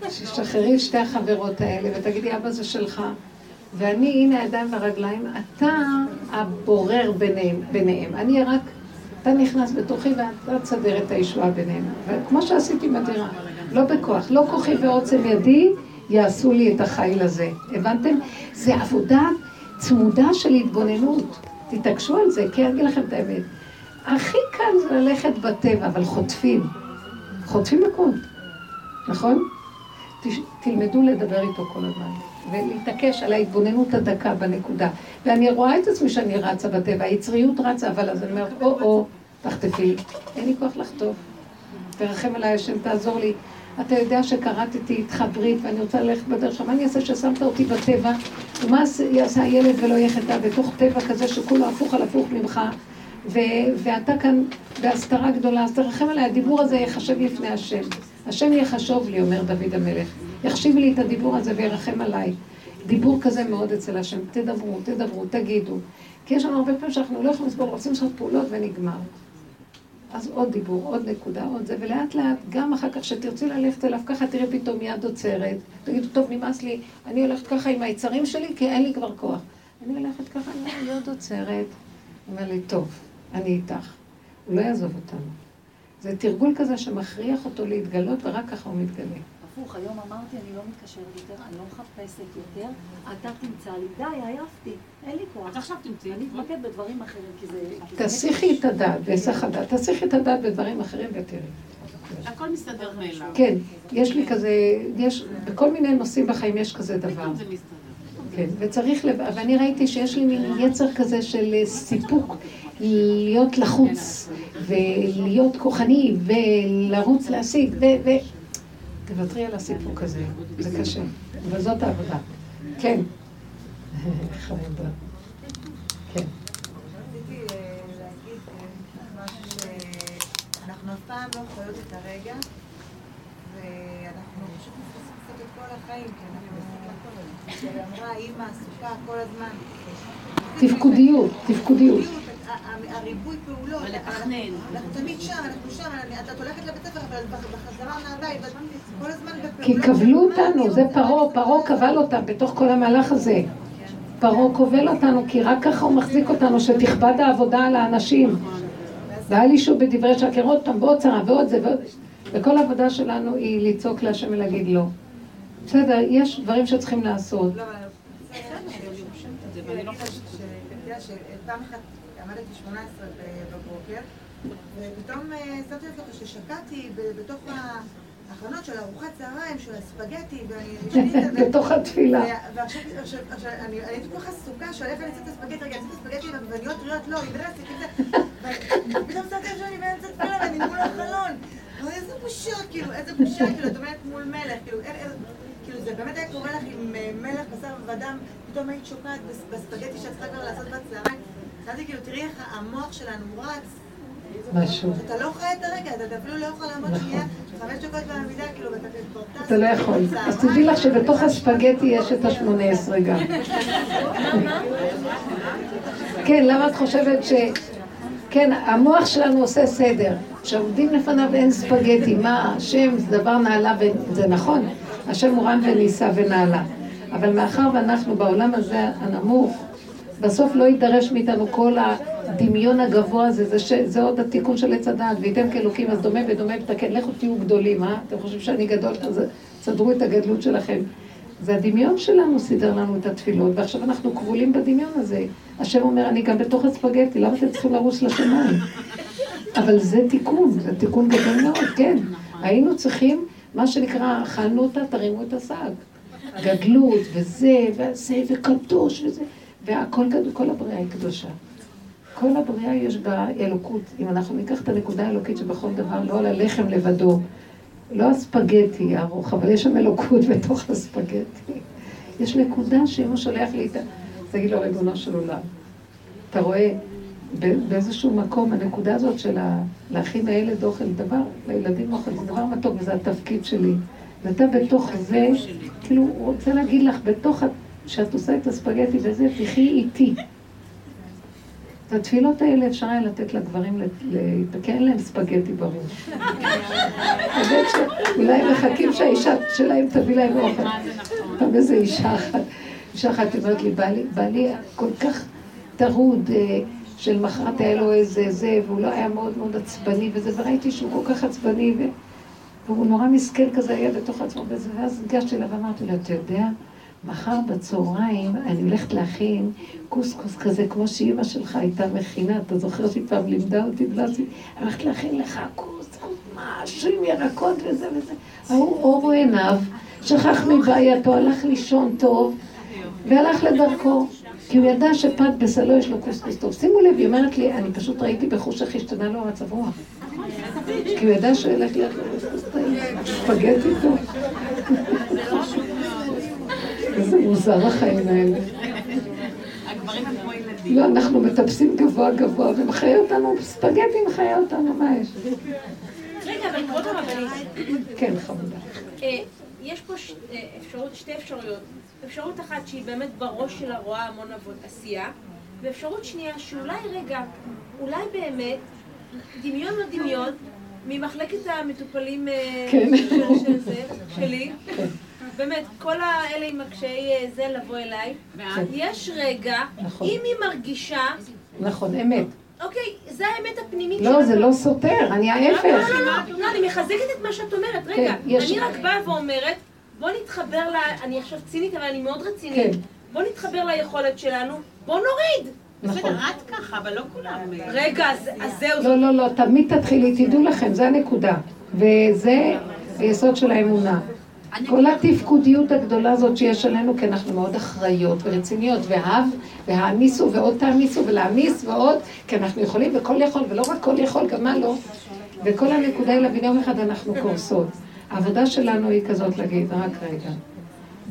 תשחררי את שתי החברות האלה, ותגידי, אבא, זה שלך. ואני, הנה הידיים והרגליים, אתה הבורר ביניהם. אני רק, אתה נכנס בתוכי ואתה תסדר את הישועה ביניהם. וכמו שעשיתי בדירה, לא בכוח, לא כוחי ועוצם ידי יעשו לי את החיל הזה. הבנתם? זה עבודה צמודה של התבוננות. תתעקשו על זה, כי אני אגיד לכם את האמת. הכי קל זה ללכת בטבע, אבל חוטפים. חוטפים הכל, נכון? תלמדו לדבר איתו כל הזמן. ולהתעקש על ההתבוננות הדקה בנקודה. ואני רואה את עצמי שאני רצה בטבע, היצריות רצה, אבל אז אני אומרת, או-או, תחטפי, אין לי כוח לחטוף. תרחם עליי, השם, תעזור לי. אתה יודע שקראתי איתך ברית ואני רוצה ללכת בדרך שם, מה אני אעשה ששמת אותי בטבע? ומה יעשה הילד ולא יהיה חטא בתוך טבע כזה שכולו הפוך על הפוך ממך? ו- ואתה כאן בהסתרה גדולה, אז תרחם עליי, הדיבור הזה יחשב לפני השם. השם יחשוב לי, אומר דוד המלך. יחשיב לי את הדיבור הזה וירחם עליי. דיבור כזה מאוד אצל השם. תדברו, תדברו, תגידו. כי יש לנו הרבה פעמים שאנחנו לא יכולים לסבור, רוצים לעשות פעולות ונגמר. אז עוד דיבור, עוד נקודה, עוד זה, ולאט לאט, גם אחר כך שתרצי ללכת אליו ככה, תראי פתאום יד עוצרת. תגידו, טוב, נמאס לי, אני הולכת ככה עם היצרים שלי, כי אין לי כבר כוח. אני הולכת ככה, אני יד עוצרת. אומר לי, טוב, אני איתך. הוא לא יעזוב אותנו. זה תרגול כזה שמכריח אותו להתגלות, ורק ככה הוא מתגלה. הפוך, היום אמרתי, אני לא מתקשרת יותר, אני לא מחפשת יותר, אתה תמצא לי, די, עייפתי, אין לי כוח. עכשיו תמצאי. אני אתמקד בדברים אחרים, כי זה... תסיכי את הדעת, בהיסח הדעת, תסיכי את הדעת בדברים אחרים ותראי. הכל מסתדר מאליו. כן, יש לי כזה, יש, בכל מיני נושאים בחיים יש כזה דבר. פתאום זה מסתדר. כן, וצריך, לב... ואני ראיתי שיש לי מין יצר כזה של אה, סיפוק, להיות לחוץ, ולהיות כוחני, ולרוץ להשיג, ו... תוותרי על הסיפוק הזה, זה קשה, אבל זאת העבודה. כן. כן. אה, אה, משהו שאנחנו אף פעם לא חיות את הרגע, ואנחנו פשוט מפספסות את כל החיים, כי אנחנו שאמרה אימא עסוקה כל הזמן. תפקודיות, תפקודיות. הריבוי פעולות. אנחנו תמיד שם, אנחנו שם, את הולכת לבית ספר, אבל בחזרה מהבית, כל הזמן בפעולות. כי כבלו אותנו, זה פרעה, פרעה כבל אותם בתוך כל המהלך הזה. פרעה כובל אותנו, כי רק ככה הוא מחזיק אותנו, שתכבד העבודה על האנשים. והיה לי שוב בדברי שקר עוד פעם, ועוד צרה, ועוד זה, ועוד... וכל העבודה שלנו היא לצעוק להשם ולהגיד לא. בסדר, יש דברים שצריכים לעשות. לא, אני לא חושבת שפעם אחת עמדתי 18 בבוקר, ופתאום אה, שמתי לב ככה ששקעתי בתוך ההכנות של ארוחת צהריים, של הספגטי, ואני... [laughs] בתוך התפילה. ועכשיו, אני הייתי כל כך עסוקה, שהולך אני אצאת הספגטי, רגע, אני אצאת הספגטי עם עגבניות טריות, לא, עם רסק, עם זה. ופתאום שמתי לב שאני באמצע תפילה ואני מול החלון. איזה בושה, כאילו, איזה בושה, כאילו, את עומדת מול מלך, כאילו, כאילו, זה באמת היה קורה לך עם אה, מלך, בשר ודם, פתאום היית שוקעת בספגטי שאת צריכה כבר לעשות בצהריים. חשבתי, כאילו, תראי איך המוח שלנו רץ. משהו. אתה לא חי את הרגע, אתה אפילו לא יכול לעמוד נכון. שנייה, חמש דקות בעמידה, כאילו, ואתה כבר טס. אתה לא יכול. אז תדעי לך שבתוך הספגטי יש את השמונה עשרה גם. [laughs] כן, למה את חושבת ש... כן, המוח שלנו עושה סדר. כשעומדים לפניו אין ספגטי, מה השם זה דבר נעלה, וזה נכון, השם הוא רם ונישא ונעלה. אבל מאחר ואנחנו בעולם הזה הנמוך, בסוף לא יידרש מאיתנו כל הדמיון הגבוה הזה, זה, ש... זה עוד התיקון של עץ הדעת, וייתם כאלוקים אז דומה ודומה ותקן, לכו תהיו גדולים, אה? אתם חושבים שאני גדול, אז סדרו את הגדלות שלכם. זה הדמיון שלנו סידר לנו את התפילות, ועכשיו אנחנו כבולים בדמיון הזה. השם אומר, אני גם בתוך הספגטי, למה אתם צריכים לרוץ לשמיים? אבל זה תיקון, זה תיקון גדול מאוד, כן. היינו צריכים, מה שנקרא, אכלנו אותה, תרימו את השק. גדלות, וזה, וזה, וקדוש, וזה, והכל כל הבריאה היא קדושה. כל הבריאה יש בה אלוקות. אם אנחנו ניקח את הנקודה האלוקית שבכל דבר, לא על הלחם לבדו, לא הספגטי ארוך, אבל יש שם אלוקות בתוך הספגטי. יש נקודה שאם הוא שולח לי את ה... תגיד לו, ריבונו של עולם, אתה רואה באיזשהו מקום, הנקודה הזאת של להכין לילד אוכל, דבר, לילדים אוכל, זה דבר מתוק, וזה התפקיד שלי. ואתה בתוך זה, כאילו, הוא רוצה להגיד לך, בתוך, שאת עושה את הספגטי וזה, תחי איתי. את התפילות האלה אפשר היה לתת לגברים להתקן, להם ספגטי בראש. הם מחכים שהאישה שלהם תביא להם אוכל. פעם איזה אישה אחת, אישה אחת אומרת לי, בעלי כל כך טרוד, אה, של מחרת היה לו איזה זה, והוא לא היה מאוד מאוד עצבני וזה, וראיתי שהוא כל כך עצבני, והוא נורא מסכן כזה היה בתוך עצמו ואז ניגשתי אליו ואמרתי לו, אתה יודע, מחר בצהריים אני הולכת להכין קוסקוס כזה, כמו שאימא שלך הייתה מכינה, אתה זוכר שהיא פעם לימדה אותי, אני הולכת להכין לך קוסקוס, משהו עם ירקות וזה וזה. ההוא אורו עיניו, שכח מבעייתו, הלך לישון טוב, והלך לדרכו. כי הוא ידע שפת בסלו יש לו קוסקוס טוב. שימו לב, היא אומרת לי, אני פשוט ראיתי בחוש איך השתנה לו המצב רוח. כי הוא ידע שהוא ילך להיות לו קוסקוס טעים, פגט איתו. איזה מוזר החיים האלה. לא, אנחנו מטפסים גבוה גבוה, ומחיה אותנו, ספגטי מחיה אותנו, מה יש? רגע, אבל כבוד הרבנית. כן, חמודה. אה, יש פה אה, שתי אפשרויות. אפשרות אחת שהיא באמת בראש שלה רואה המון עשייה, ואפשרות שנייה שאולי רגע, אולי באמת, דמיון לא דמיון, ממחלקת המטופלים אה, כן. של זה, שלי, כן. באמת, כל האלה עם הקשיי אה, זה לבוא אליי, יש רגע, נכון. אם היא מרגישה... נכון, אמת. אוקיי, זה האמת הפנימית שלנו. לא, זה לא סותר, אני ההפך. לא, לא, לא, לא, אני מחזקת את מה שאת אומרת. רגע, כן, אני רק באה ואומרת, בוא נתחבר ל... אני עכשיו צינית, אבל אני מאוד רצינית. כן. בוא נתחבר ליכולת שלנו, בוא נוריד. נכון. בסדר, את ככה, אבל לא כולם. רגע, אז זהו. לא, לא, לא, תמיד תתחילי, תדעו לכם, זה הנקודה. וזה היסוד של האמונה. כל התפקודיות הגדולה הזאת שיש עלינו, כי אנחנו מאוד אחראיות ורציניות, והב, והעמיסו ועוד תעמיסו, ולהעמיס ועוד, כי אנחנו יכולים וכל יכול, ולא רק כל יכול, גם מה לא. וכל הנקודה היא להבין יום אחד אנחנו קורסות. העבודה שלנו היא כזאת להגיד, רק רגע,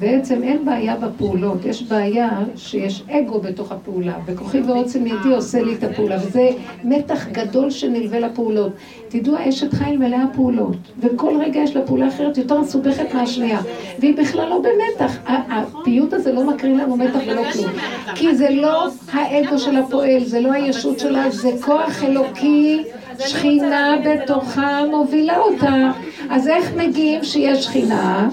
בעצם אין בעיה בפעולות, יש בעיה שיש אגו בתוך הפעולה, וכוחי ועוצם ידי עושה לי את הפעולה, וזה מתח גדול שנלווה לפעולות. תדעו, האשת חיל מלאה פעולות, וכל רגע יש לה פעולה אחרת יותר מסובכת מהשנייה, והיא בכלל לא במתח. הפיוט הזה לא מקרין לנו מתח ולא כלום, כי זה לא האגו של הפועל, זה לא הישות שלה, זה כוח אלוקי, שכינה בתוכה מובילה אותה. אז איך מגיעים שיש שכינה?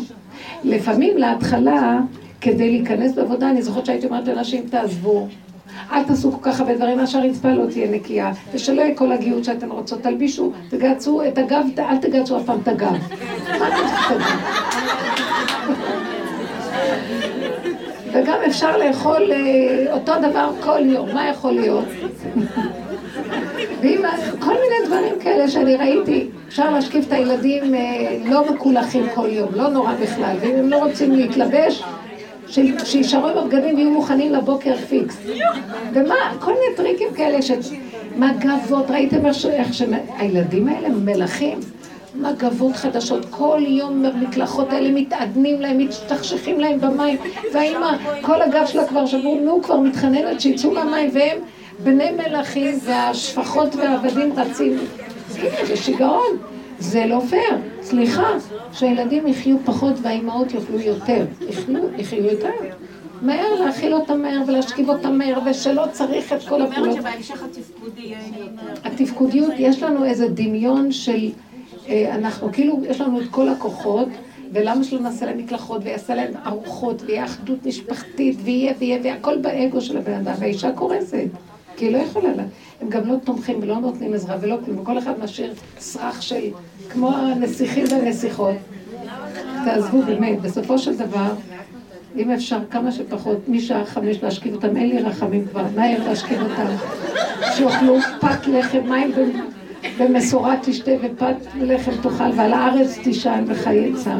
לפעמים להתחלה, כדי להיכנס בעבודה, אני זוכרת שהייתי אומרת לאנשים, תעזבו. אל תעשו כל כך הרבה דברים, מה שהרצפה לא תהיה נקייה, ושלא יהיה כל הגיוט שאתן רוצות, תלבישו, תגעצו את הגב, אל תגעצו אף פעם את הגב. וגם אפשר לאכול אה, אותו דבר כל יום, מה יכול להיות? ואם כל מיני דברים כאלה שאני ראיתי, אפשר להשקיף את הילדים אה, לא מקולחים כל יום, לא נורא בכלל, ואם הם לא רוצים להתלבש, שישארו עם הבגדים ויהיו מוכנים לבוקר פיקס. ומה, כל מיני טריקים כאלה של מגבות, ראיתם איך שהילדים האלה מלכים? מגבות חדשות, כל יום המקלחות האלה מתעדנים להם, משתכשכים להם במים, והאימא, כל הגב שלה כבר שבור, נו, כבר מתחננת שיצאו מהמים, והם בני מלכים והשפחות והעבדים רצים. זה שיגעון, זה לא פייר. סליחה, שהילדים יחיו פחות והאימהות יאכלו יותר. יחיו, יחיו יותר. מהר להאכיל אותם מהר ולהשכיב אותם מהר, ושלא צריך את כל הפעולות. זאת אומרת שבהמשך התפקודי. התפקודיות, יש לנו איזה דמיון של... אה, אנחנו כאילו, יש לנו את כל הכוחות. ולמה שלא נעשה להם מקלחות ויעשה להם ארוחות ויהיה אחדות משפחתית ויהיה ויהיה והכל באגו של הבן אדם והאישה קורסת כי היא לא יכולה לה. הם גם לא תומכים ולא נותנים עזרה ולא כלום, וכל אחד משאיר סרח של, כמו הנסיכים והנסיכות. תעזבו באמת, בסופו של דבר, אם אפשר כמה שפחות, משעה חמש להשכיב אותם, אין לי רחמים כבר, מהר להשכיב אותם, שיאכלו פת לחם, מים ומסורה תשתה ופת לחם תאכל, ועל הארץ תישן וחיי צר.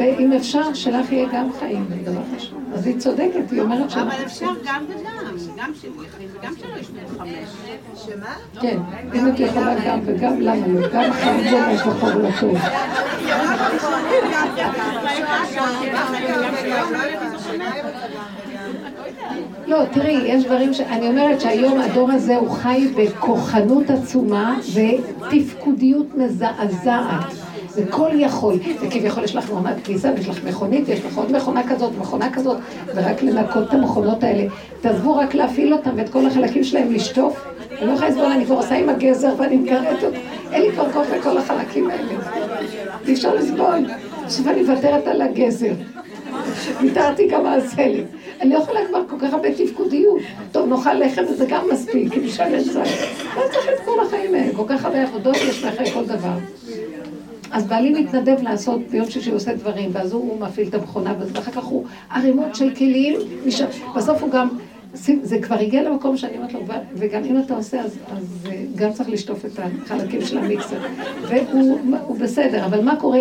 ואם אפשר, שלך יהיה גם חיים, זה דבר חשוב. אז היא צודקת, היא אומרת שלך. אבל אפשר גם וגם, גם של וגם שלא ישנה חמש. שמה? כן, אם את יכולה גם וגם, למה לא? גם חיים גם יש לך לטוב. לא, תראי, יש דברים ש... אני אומרת שהיום הדור הזה הוא חי בכוחנות עצומה ותפקודיות מזעזעת. זה כל יכול, וכביכול יש לך מכונת כביסה ויש לך מכונית, ויש לך עוד מכונה כזאת, מכונה כזאת, ורק לנקות את המכונות האלה. תעזבו רק להפעיל אותם ואת כל החלקים שלהם לשטוף. אני לא יכולה לסבול, אני כבר עושה עם הגזר ואני מקראת אותו. אין לי כבר כוח לכל החלקים האלה. אי אפשר לסבול. עכשיו אני מוותרת על הגזר. ויתרתי גם על לי. אני לא יכולה כבר כל כך הרבה תפקודיות. טוב, נאכל לחם וזה גם מספיק, כי משלם זה. לא צריך את כל החיים האלה, כל כך הרבה עבודות יש מאחורי כל דבר. אז בעלי מתנדב לעשות, ביום שישי עושה דברים, ואז הוא מפעיל את המכונה, ואחר כך הוא ערימות של כלים, בסוף הוא גם, זה כבר הגיע למקום שאני אומרת לו, וגם אם אתה עושה, אז, אז אה, גם צריך לשטוף את החלקים של המיקסר. והוא בסדר, אבל מה קורה?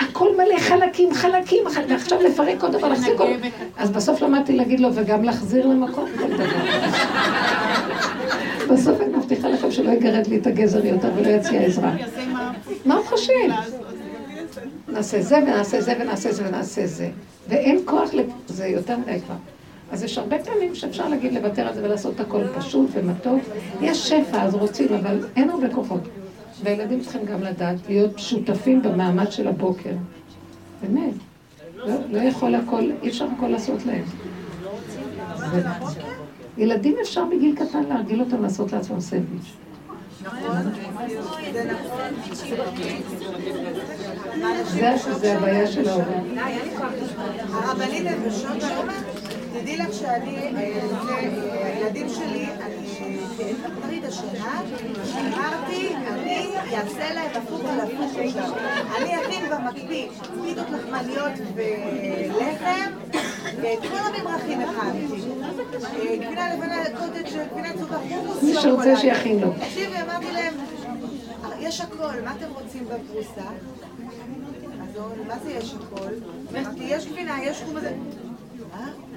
הכל מלא חלקים, חלקים, ועכשיו לפרק כל דבר, להחזיק כל... אז בסוף למדתי להגיד לו, וגם להחזיר למקום כל דבר. [laughs] בסוף אני מבטיחה לכם שלא יגרד לי את הגזר יותר ולא יציע עזרה. חושב? נעשה זה ונעשה זה ונעשה זה ונעשה זה. ואין כוח, זה יותר מדי כבר. אז יש הרבה פעמים שאפשר להגיד לוותר על זה ולעשות הכל פשוט ומתוק. יש שפע, אז רוצים, אבל אין הרבה כוחות. והילדים צריכים גם לדעת להיות שותפים במעמד של הבוקר. באמת. לא, לא יכול הכל, אי אפשר הכל לעשות להם. ילדים אפשר בגיל קטן להרגיל אותם לעשות לעצמם סנדוויץ'. זה הבעיה של ההורים. הרבנית, תדעי לך שאני, הילדים שלי, אני באפריל השנה, אמרתי, אני אעשה להם הפוך על הפוך עכשיו. אני אכין במקפיא פיתות לחמניות ולחם, ואת כל הממרחים הכנתי. גבינה לבנה, קוטג', גבינה צהובה, חומוס. מי שרוצה שיכין לו. תקשיבי, אמרתי להם, יש הכל, מה אתם רוצים בפרוסה? אז מה זה יש הכל? יש גבינה, יש חומוס.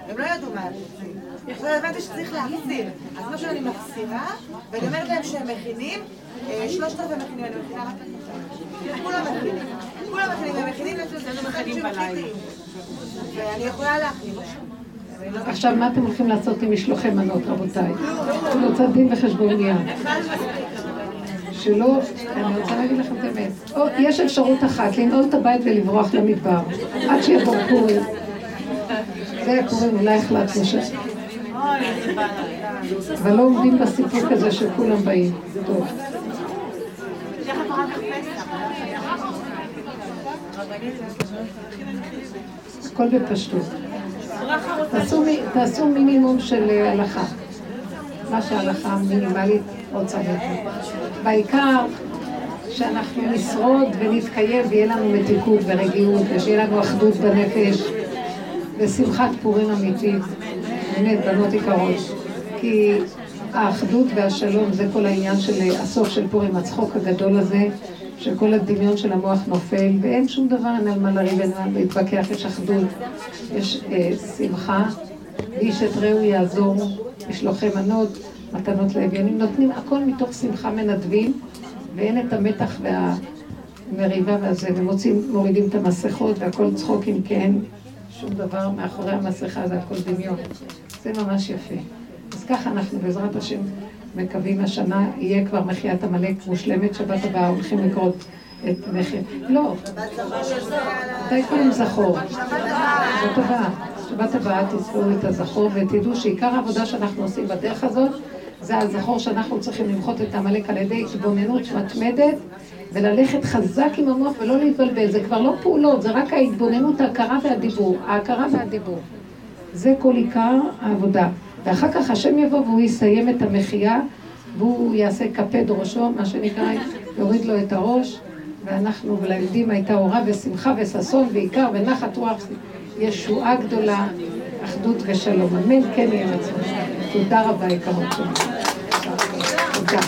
הם לא ידעו מה הם רוצים. עכשיו הבנתי שצריך להחזיר. אז מה שאני מחזירה, ואני אומרת להם שהם מכינים, אה, שלושת רבעי מכינים, אני מכינה רק כולם מכינים. כולם מכינים, הם מכינים, אצלנו מכינים בלילה. ואני יכולה להכין. עכשיו, מה אתם הולכים לעשות עם משלוחי מנות, רבותיי? אני רוצה דין וחשבון מיד. שלא, אני רוצה להגיד לכם את האמת. או, יש אפשרות אחת, לנעול את הבית ולברוח למדבר, עד שיבוא פורים. זה פורים, אולי החלטנו ש... אבל לא עומדים בסיפוק הזה שכולם באים. טוב. הכל בפשטות. תעשו, תעשו מינימום של אה, הלכה. מה שההלכה המינימלית רוצה מאיתנו. בעיקר שאנחנו נשרוד ונתקיים ויהיה לנו מתיקות ורגיעות ושיהיה לנו אחדות בנפש ושמחת פורים אמיתית. באמת, בנות יקרות. כי האחדות והשלום זה כל העניין של הסוף של פורים, הצחוק הגדול הזה, שכל הדמיון של המוח נופל, ואין שום דבר, אין על מה לריב, אין על מה להתווכח, יש אחדות, יש אה, שמחה, ואיש את רעהו יעזור, משלוחי מנות, מתנות לאביונים, נותנים הכל מתוך שמחה מנדבים, ואין את המתח והמריבה והזה, ומוצאים, מורידים את המסכות והכל צחוקים, כי אין שום דבר מאחורי המסכה, זה הכל דמיון. זה ממש יפה. אז ככה אנחנו בעזרת השם מקווים השנה יהיה כבר מחיית עמלק מושלמת, שבת הבאה הולכים לקרוא את מחיית... לא, מתי קוראים זכור? שבת הבאה. שבת הבאה תזכרו את הזכור ותדעו שעיקר העבודה שאנחנו עושים בדרך הזאת זה הזכור שאנחנו צריכים למחות את העמלק על ידי התבוננות מתמדת וללכת חזק עם המוח ולא להתבלבל. זה כבר לא פעולות, זה רק ההתבוננות, ההכרה והדיבור. ההכרה והדיבור. זה כל עיקר העבודה. ואחר כך השם יבוא והוא יסיים את המחייה והוא יעשה כפד ראשו, מה שנקרא, יוריד לו את הראש ואנחנו, ולילדים הייתה אורה ושמחה וששון ועיקר ונחת רוח, ישועה גדולה, אחדות ושלום. אמן, כן יהיה רצון. תודה רבה, יקרות שלי. תודה.